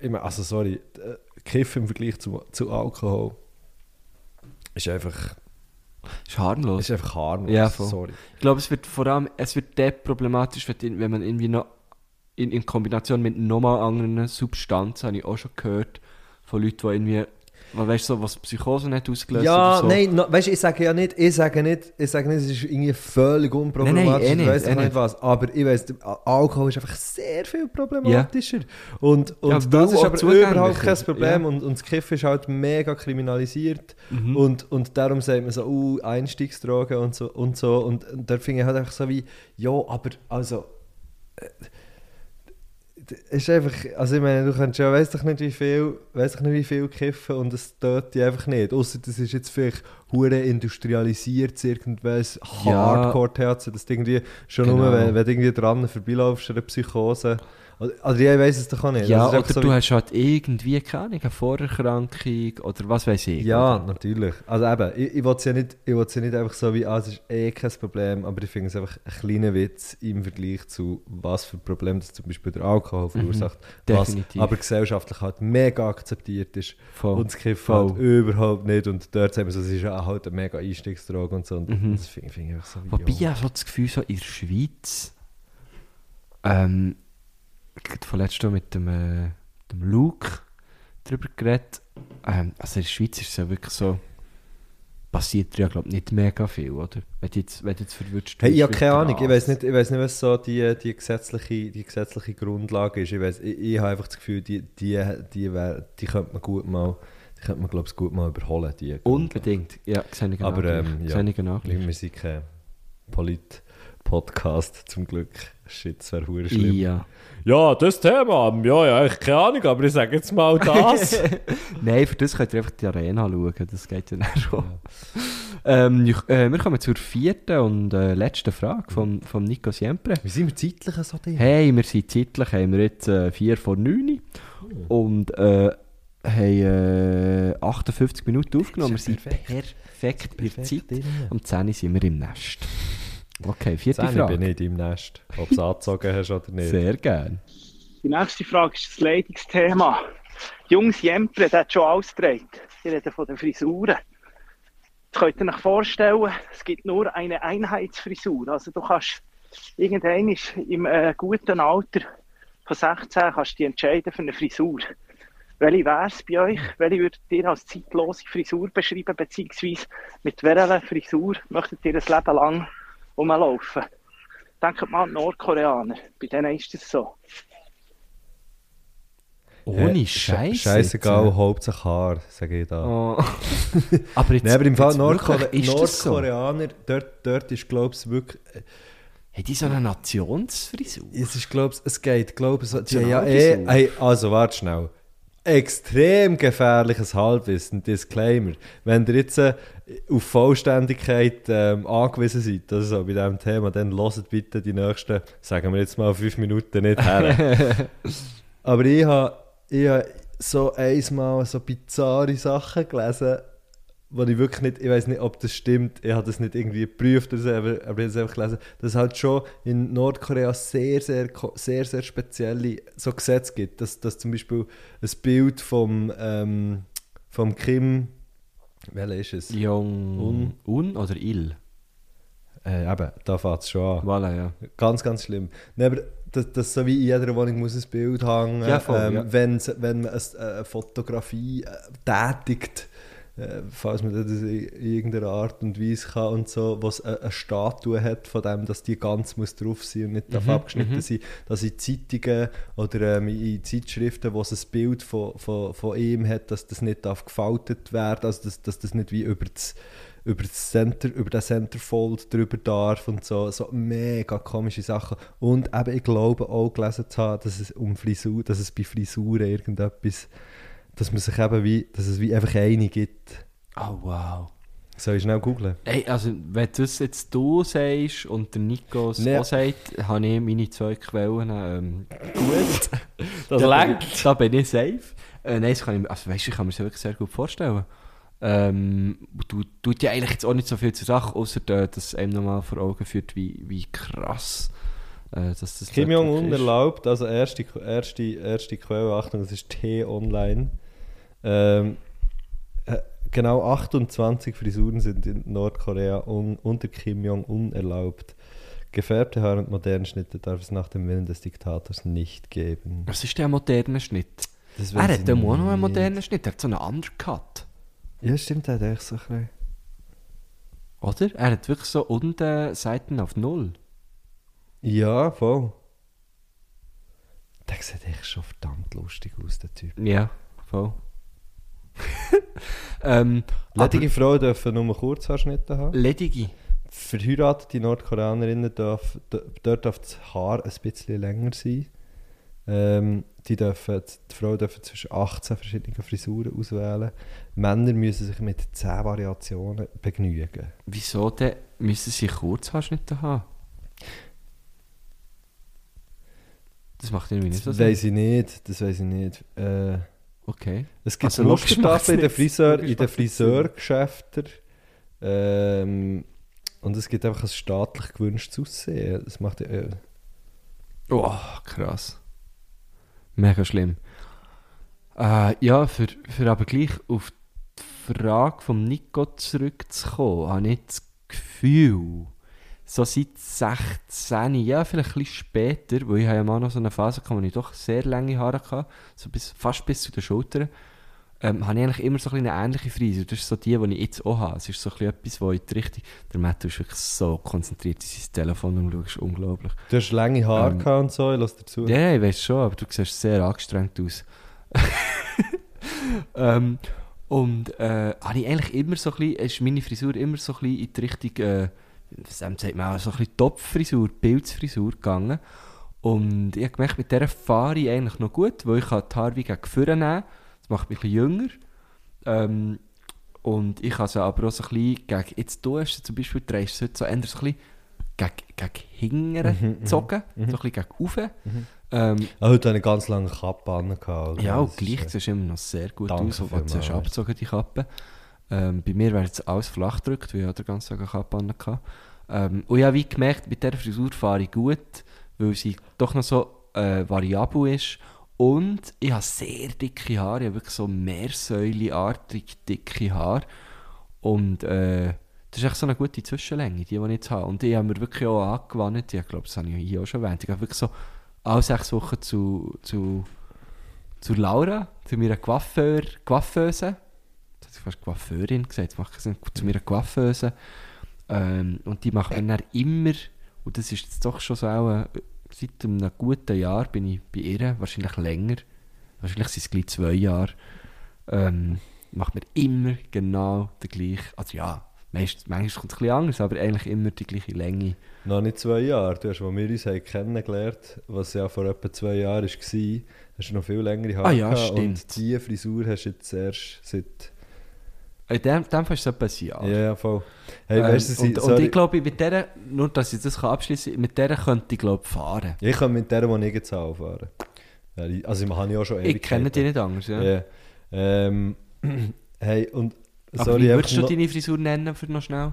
ich meine, also sorry, äh, Kiffen im Vergleich zu, zu Alkohol ist einfach, Ist harmlos. ist einfach harmlos, Ja, voll. sorry. Ich glaube, es wird vor allem, es wird dort problematisch, wenn, wenn man irgendwie noch in, in Kombination mit nochmal anderen Substanzen, habe ich auch schon gehört, von Leuten, die irgendwie, weißt du, so, was Psychose nicht ausgelöst Ja, so. nein, no, weißt du, ich sage ja nicht, ich sage nicht, ich sage nicht, es ist irgendwie völlig unproblematisch, Nein, nein, eh ich weiß nicht, eh nicht, nicht. was, aber ich weiß, Alkohol ist einfach sehr viel problematischer. Und, und Ja, das ist aber überhaupt kein Problem ja. und, und das Kiffen ist halt mega kriminalisiert Mhm. und, und darum sagt man so, uh, Einstiegsdrogen und so und so und, und da finde ich halt einfach so wie, ja, aber also es ist einfach, also ich meine, du kannst ja, weiss doch nicht wie viel, weiss doch nicht wie viel kiffen und es tut dich einfach nicht. Außer das ist jetzt vielleicht hure industrialisiert, irgendwas Ja. Hardcore-THC, dass du irgendwie schon Genau. nur, wenn, wenn du irgendwie dran vorbeilaufst, eine Psychose. Also ich weiss es doch auch nicht. Ja, Also oder so du hast halt irgendwie, keine Ahnung, eine Vorerkrankung oder was weiß ich. Ja, natürlich. Also eben, ich, ich will es ja, nicht- ich ja nicht einfach so wie, ah, es ist eh kein Problem, aber ich finde es einfach ein kleiner Witz im Vergleich zu, was für Probleme das zum Beispiel der Alkohol verursacht. was Mhm. definitiv. aber gesellschaftlich halt mega akzeptiert ist. Voll. Und das Kiffen halt überhaupt nicht. Und dort sagen wir so, es ist halt eine mega Einstiegsdroge und so. Und Mhm. das finde find ich einfach so wie, Wobei ich ja. so das Gefühl, so in der Schweiz, ähm, vorletzt mit dem, äh, dem Luke darüber geredet. Ähm, also in der Schweiz ist es ja wirklich so, passiert ja, glaube ich, nicht mega viel, oder? Wenn du jetzt, wenn du jetzt verwünscht Hey, ich habe keine Ahnung. Ich weiß nicht, ich nicht, was so die, die, gesetzliche, die gesetzliche Grundlage ist. Ich, weiss, ich, ich habe einfach das Gefühl, die, die, die, wär, die könnte man gut mal, die könnte man, glaube ich, gut mal überholen. Die Grundlage. Unbedingt, ja, sehe ich genau Aber, ähm, ja. Genau. Wir sind kein Polit-Podcast, zum Glück. Shit, das wäre hure schlimm. Ja. Ja, das Thema, ja, ja, ich keine Ahnung, aber ich sage jetzt mal das. Nein, für das könnt ihr einfach die Arena schauen, das geht ja dann schon. Ähm, ich- äh, wir kommen zur vierten und äh, letzten Frage von, von Nico Siempre. Wie sind wir zeitlich so drin? Hey, wir sind zeitlich, haben wir jetzt äh, 4 vor 9 und äh, haben äh, 58 Minuten aufgenommen. Wir ist ja sind perfekt, in der Zeit. drin. Um 10 Uhr sind wir im Nest. Okay, vierte Zehn Frage. bin ich deinem Nest, ob du es angezogen hast oder nicht. Sehr gern. Die nächste Frage ist das Leidungsthema. Jungs Jempre, der hat schon alles gedreht. Sie reden von den Frisuren. Jetzt könnt ihr euch vorstellen, es gibt nur eine Einheitsfrisur. Also du kannst irgendwann im äh, guten Alter von 16 kannst du dich entscheiden für eine Frisur. Welche wäre es bei euch? Welche würdet ihr als zeitlose Frisur beschreiben? Beziehungsweise mit welcher Frisur möchtet ihr ein Leben lang rumlaufen? denkt mal an die Nordkoreaner. Bei denen ist das so. Ohne Äh, Scheiße. Scheißegal, Hauptsache Haar, sage ich da. Oh. aber jetzt, Nein, aber im Fall Nordkore das so? Nordkoreaner, dort, dort ist, glaube ich, wirklich. Haben die so eine Nationsfrisur? Es ist, glaube ich, es geht, glaube ich, so, die, ja, Nationalfrisur. eh, hey, also, warte schnell. Extrem gefährliches Halbwissen, Disclaimer. Wenn ihr jetzt äh, auf Vollständigkeit ähm, angewiesen seid, also bei diesem Thema, dann hört bitte die nächsten, sagen wir jetzt mal, fünf Minuten nicht her. Aber ich habe ich ha so einmal so bizarre Sachen gelesen, wo ich wirklich nicht, ich weiß nicht, ob das stimmt, ich habe das nicht irgendwie geprüft oder so, aber, aber ich habe es einfach gelesen, dass es halt schon in Nordkorea sehr, sehr, sehr, sehr spezielle so Gesetze gibt, dass, dass zum Beispiel ein Bild vom, ähm, vom Kim, welcher ist es? Jong Un. Un oder Il? Äh, eben, da fängt es schon an. Voilà, ja. Ganz, ganz schlimm. Nein, aber das, das so wie in jeder Wohnung muss ein Bild hängen. Ja, voll, ähm, ja. wenn, wenn man äh, eine Fotografie äh, tätigt, äh, falls man das in irgendeiner Art und Weise kann und so, was eine, eine Statue hat von dem, dass die ganz muss drauf sein und nicht Mhm, abgeschnitten mhm. sein, dass in Zeitungen oder ähm, in Zeitschriften, wo es ein Bild von, von, von ihm hat, dass das nicht darf gefaltet werden, also dass, dass das nicht wie über das über, das Center, über den Centerfold drüber darf und so, so mega komische Sachen. Und eben, ich glaube auch gelesen zu haben, dass es um Frisur, dass es bei Frisuren irgendetwas, dass man sich eben wie, dass es wie einfach eine gibt. Oh, wow. Soll ich schnell googlen? Ey, also, wenn das jetzt du sagst und der Nico es Nee. auch sagt, habe ich meine zwei Quellen ähm, gut. Das da, langt. bin ich- da bin ich safe. Äh, nein, das kann ich, also, weißt, du, ich kann mir das wirklich sehr gut vorstellen. Ähm, du tut ja eigentlich jetzt auch nicht so viel zur Sache, außer dass es einem nochmal vor Augen führt, wie, wie krass äh, dass das Kim Jong-un erlaubt, also erste, erste, erste Quelle, Achtung, das ist T-Online. Ähm, äh, genau 28 Frisuren sind in Nordkorea un, unter Kim Jong-un erlaubt. Gefärbte Haare und moderne Schnitte darf es nach dem Willen des Diktators nicht geben. Was ist der moderne Schnitt? Das Er hat ja auch noch einen modernen Schnitt, er hat so einen Undercut. Ja, stimmt, er hat echt so ein bisschen. Oder? Er hat wirklich so unten Seiten auf Null. Ja, voll. Der sieht echt schon verdammt lustig aus, der Typ. Ja, voll. ähm, Ledige Frauen dürfen nur Kurzhaarschnitte haben. ledige. Verheiratete Nordkoreanerinnen darf, d- dort darf das Haar ein bisschen länger sein. Ähm, die, dürfen, die Frauen dürfen zwischen 18 verschiedenen Frisuren auswählen. Männer müssen sich mit 10 Variationen begnügen. Wieso denn müssen sie Kurzhaarschnitte haben? Das macht irgendwie nicht so Das Sinn. weiß ich nicht. Das weiß ich nicht. Äh, Okay. es gibt Also Mustertafeln in den Friseur, in den Friseurgeschäften. Ähm, und es gibt einfach ein staatlich gewünschtes Aussehen. Das macht äh, Oh, krass. Mega schlimm. Äh, ja, für, für aber gleich auf die Frage vom Nico zurückzukommen, habe ich das Gefühl, so seit 16, ja, vielleicht ein bisschen später, weil ich ja mal noch so eine Phase gehabt, wo ich doch sehr lange Haare hatte, so bis, fast bis zu den Schultern, ähm, habe ich eigentlich immer so ein eine ähnliche Frisur. Das ist so die, die ich jetzt auch habe. Es ist so ein bisschen etwas, wo in die Richtung... Der Matt ist wirklich so konzentriert in sein Telefon und schaust unglaublich. Du hast lange Haare Ähm, und so, ich lasse dazu. Ja, ich weiß schon, aber du siehst sehr angestrengt aus. ähm, und äh, habe ich eigentlich immer so ein bisschen, ist meine Frisur immer so ein bisschen in die Richtung, äh, was sagt man auch, so ein bisschen Topfrisur, Pilzfrisur gegangen. Und ich habe gemerkt, mit dieser fahre ich eigentlich noch gut, weil ich kann die Haare wie gegen vorne nehmen Das macht mich ein bisschen jünger. Ähm, und ich kann sie aber auch so ein bisschen gegen, jetzt du hast zum Beispiel, drehst du heute so eher so ein bisschen gegen, gegen hinten Mhm, mhm, gezogen, so ein bisschen gegen rauf. Ähm, Ah, heute habe eine ganz lange Kappe an. ja, und gleich äh, siehst du immer noch sehr gut aus, obwohl du hast abgezogen, die Kappe. Ähm, bei mir wäre jetzt alles flach gedrückt, weil ich den ganzen Tag eine Kappe hatte. Ähm, und ich habe wie gemerkt, mit dieser Frisur fahre ich gut, weil sie doch noch so äh, variabel ist. Und ich habe sehr dicke Haare, ich habe wirklich so meersäuleartig dicke Haare. Und äh, das ist echt so eine gute Zwischenlänge, die, die ich jetzt habe. Und die haben mir wirklich auch angewandt, ich glaube, das habe ich hier auch schon erwähnt. Ich habe wirklich so alle sechs Wochen zu, zu, zu Laura, zu meiner Coiffeur, Coiffeuse. Hat fast Coiffeurin gesagt, das macht keinen Sinn. Zu meiner Coiffeuse. Ähm, und die macht mir dann immer, Und das ist jetzt doch schon so auch, äh, seit einem guten Jahr bin ich bei ihr, wahrscheinlich länger, wahrscheinlich sind es gleich zwei Jahre, ähm, macht mir immer genau den gleichen, also ja, meist, manchmal kommt es ein bisschen anders, aber eigentlich immer die gleiche Länge. Noch nicht zwei Jahre. Du hast, als wir uns haben kennengelernt was ja vor etwa zwei Jahren war, hast du noch viel längere Haare Ah ja, stimmt. Und diese Frisur hast du jetzt erst seit... In dem, dem Fall ist es etwa ein Jahr. Ja, ja, voll. Hey, Ähm, weißt du, und, und ich glaube, mit der, nur dass ich das abschließen kann, mit der könnte ich glaube fahren. Ich kann mit der, die ich jetzt fahren. Ja, die- Also ich habe ja auch schon Ich kenne die nicht anders, ja. Ja. Ähm, hey, und... Aber sorry, wie einfach würdest du noch- deine Frisur nennen, für noch schnell?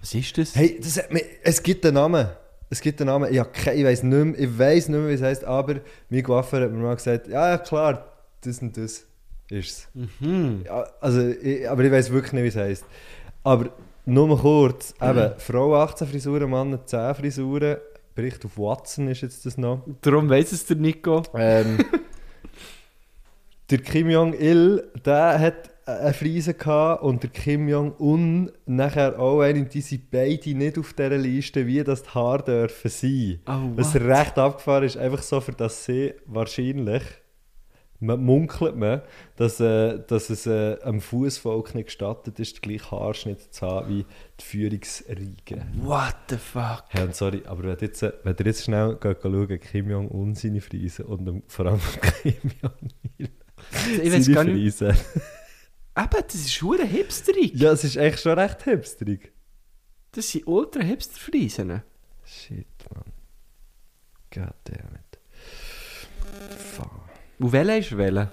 Was ist das? Hey, das hat es gibt einen Namen. Es gibt einen Namen. Ich, hab keine- ich weiß nicht mehr, ich weiß nicht mehr, wie es heisst, aber mein Coiffeur hat mir mal gesagt, ja, ja klar, das und das ist es. Mhm. Also, ich, aber ich weiß wirklich nicht, wie es heisst. Aber nur mal kurz, eben, Frau 18 Frisuren, Mann 10 Frisuren, Bericht auf Watson ist jetzt das noch. Darum weiss es der Nico. Ähm, der Kim Jong-il, der hat eine Frise gehabt und der Kim Jong-un nachher auch eine. Und die sind beide nicht auf dieser Liste, wie das die Haare dürfen sein. Oh, Was recht abgefahren ist, einfach so, für das sie wahrscheinlich, man munkelt man, dass, äh, dass es äh, am Fußvolk nicht gestattet ist, den gleichen Haarschnitt zu haben wie die Führungsriege. What the fuck? Hey, und sorry, aber wenn, jetzt, äh, wenn ihr jetzt schnell geht schauen, Kim Jong-un seine Friese und ähm, vor allem Kim Jong-il Ich weiß gar nicht. Eben, das ist hure hipsterig. Ja, es ist echt schon recht hipsterig. Das sind ultra hipster Friesen. Shit, man. Goddammit. Fuck. Und welcher ist welcher?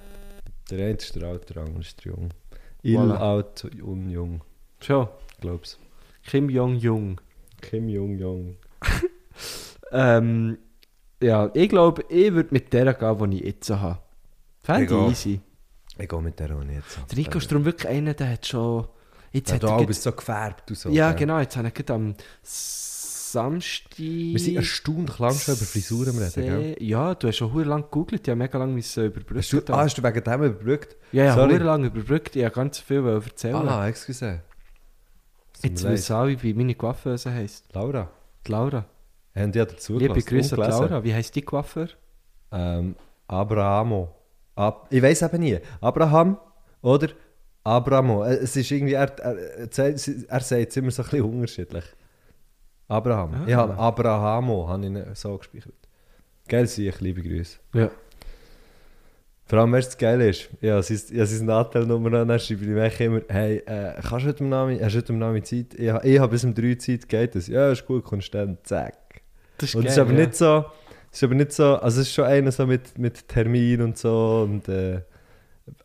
Der eine ist der alte, der andere ist der Jung. Il Voilà. alt und jung, Schon. glaub's. Kim Jong-Jung. Kim Jong Jong. Ähm, ja, ich glaube, ich würde mit der gehen, die ich jetzt habe. Fände Ich ich easy. Ich gehe mit der auch nicht so. Der Nico ist darum wirklich einer, der hat schon... Jetzt Ja, hat du er bist so gefärbt und so. ja, gell? genau, jetzt habe ich am Samstag... Wir sind erstaunlich lang schon über Frisuren reden, gell? Ja, du hast schon hure lang gegoogelt, ich habe mega lange müssen überbrücken. Hast du, ah, hast du wegen dem überbrückt? ja, ja, sorry. hure lang überbrückt, ich habe ganz viel erzählen. Ah, excuse. Jetzt wissen alle, wie meine Coiffeuse heisst. Laura. Die Laura. Haben die dazu Liebe Grüße? Laura. Wie heisst die Coiffeur? Ähm, Abrahamo. Ab, ich weiß eben nie. Abraham oder Abramo. Äh, Es ist irgendwie, er, er, er, er sagt es immer so ein bisschen unterschiedlich. Abraham. Ah. Ich habe Abrahamo, habe ich so gespeichert. Geil, ich liebe Grüße. Ja. Vor allem, weißt du, das Geile ist, ja, sein, ja, sein Nachteilnummer an, dann schreibe ich immer, hey, äh, kannst du heute am Namen, hast du heute am Namen Zeit? Ich, ich habe bis um 3 Zeit, geht das? Ja, ist gut, kommst dann, zack. Das ist Und es ist geil, aber ja. nicht so, es ist aber nicht so, also es ist schon einer so mit, mit Termin und so und äh,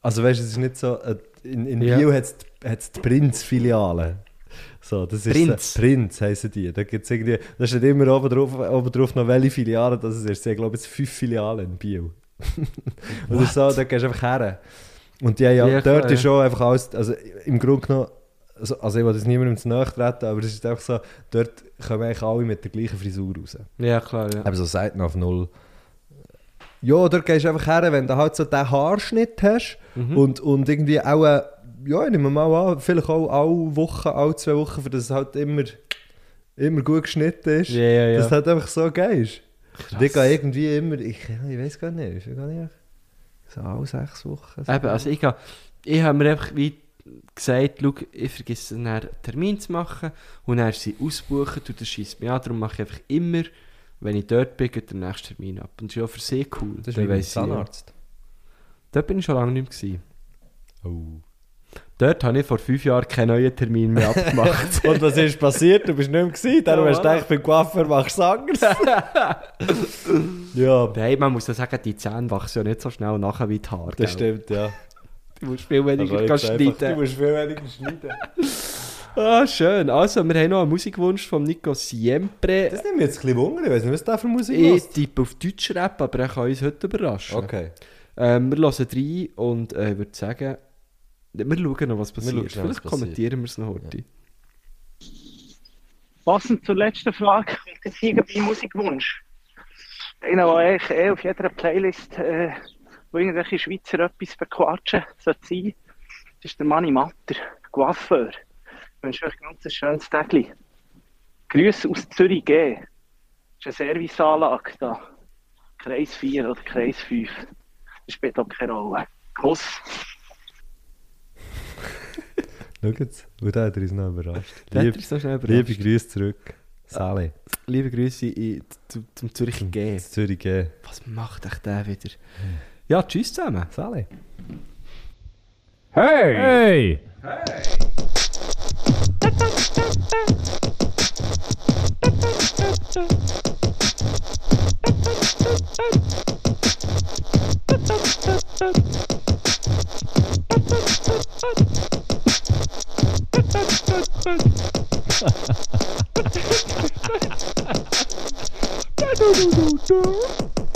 also weißt du, es ist nicht so, äh, in, in Ja. Bio hat es die Prinz-Filiale. So, das ist Prinz. So, Prinz heissen die. Da gibt's irgendwie, da steht immer oben drauf, oben drauf noch welche Filiale das ist. Ich glaube, es fünf Filialen in Bio. Oder so, da gehst du einfach her. Und die ja, Ja, dort klar, ist ja. schon einfach alles, also im Grunde genommen, also, also ich will das niemandem zu nahe treten, aber es ist einfach so, dort kommen eigentlich alle mit der gleichen Frisur raus. Ja, klar, ja. Aber so Seiten auf Null. Ja, dort gehst du einfach her, wenn du halt so den Haarschnitt hast Mhm. und, und irgendwie auch, äh, ja, ich nehme mal an, vielleicht auch alle Wochen, alle zwei Wochen, für das es halt immer, immer gut geschnitten ist. Ja, ja, ja. Dass es halt einfach so geil ist. Krass. Ich gehe irgendwie immer, ich, ich weiß gar nicht, ich weiß gar nicht, so alle sechs Wochen. So. Eben, also ich, ga- ich habe mir einfach wie gesagt, schau, ich vergesse dann einen Termin zu machen und dann sie ausbuchen und das schießt mich an, darum mache ich einfach immer, wenn ich dort bin, geht der nächste Termin ab. Und das ist ja für sie cool. das ist wie beim weiss ich ja. Zahnarzt. Dort bin ich schon lange nicht mehr. Gewesen. Oh. Dort habe ich vor fünf Jahren keinen neuen Termin mehr abgemacht. Und was ist passiert? Du bist nicht mehr gewesen, darum Ja, hast du gedacht, beim Coiffeur machst du es anders. ja, Nein, man muss ja sagen, die Zähne wachsen ja nicht so schnell nachher wie die Haare. das gell? stimmt, ja. Du musst viel weniger Also schneiden. Du musst viel weniger schneiden. Ah, schön. Also, wir haben noch einen Musikwunsch von Nico Siempre. Das nimmt mich jetzt ein bisschen Wunder, ich weiß nicht, was da für Musik Ich ist. tippe auf Deutsch Rap, aber er kann uns heute überraschen. Okay. Ähm, wir hören rein und äh, ich würde sagen, wir schauen noch, was schauen passiert. was Vielleicht kommentieren wir es noch heute. Passend zur letzten Frage jetzt hier bei Musikwunsch. Einer, der eigentlich eh auf jeder Playlist, äh, wo irgendwelche Schweizer etwas bequatschen, sollte sein, das ist der Manni Matter, Coiffeur. Ich wünsche euch ein ganz schönes Tag. Grüße aus Zürich G. Das ist eine Serviceanlage da. Kreis 4 oder Kreis 5. Das spielt auch keine Rolle. Kuss. Schau jetzt, da hat er uns noch überrascht. Lieb, so schnell liebe überrascht. Grüße zurück. Sally, Liebe Grüße in, zum, zum Zürich G. Zürich G. Was macht echt der wieder? Ja, tschüss zusammen. Sally. Hey! Du, du, du, Da-da-da-da-da!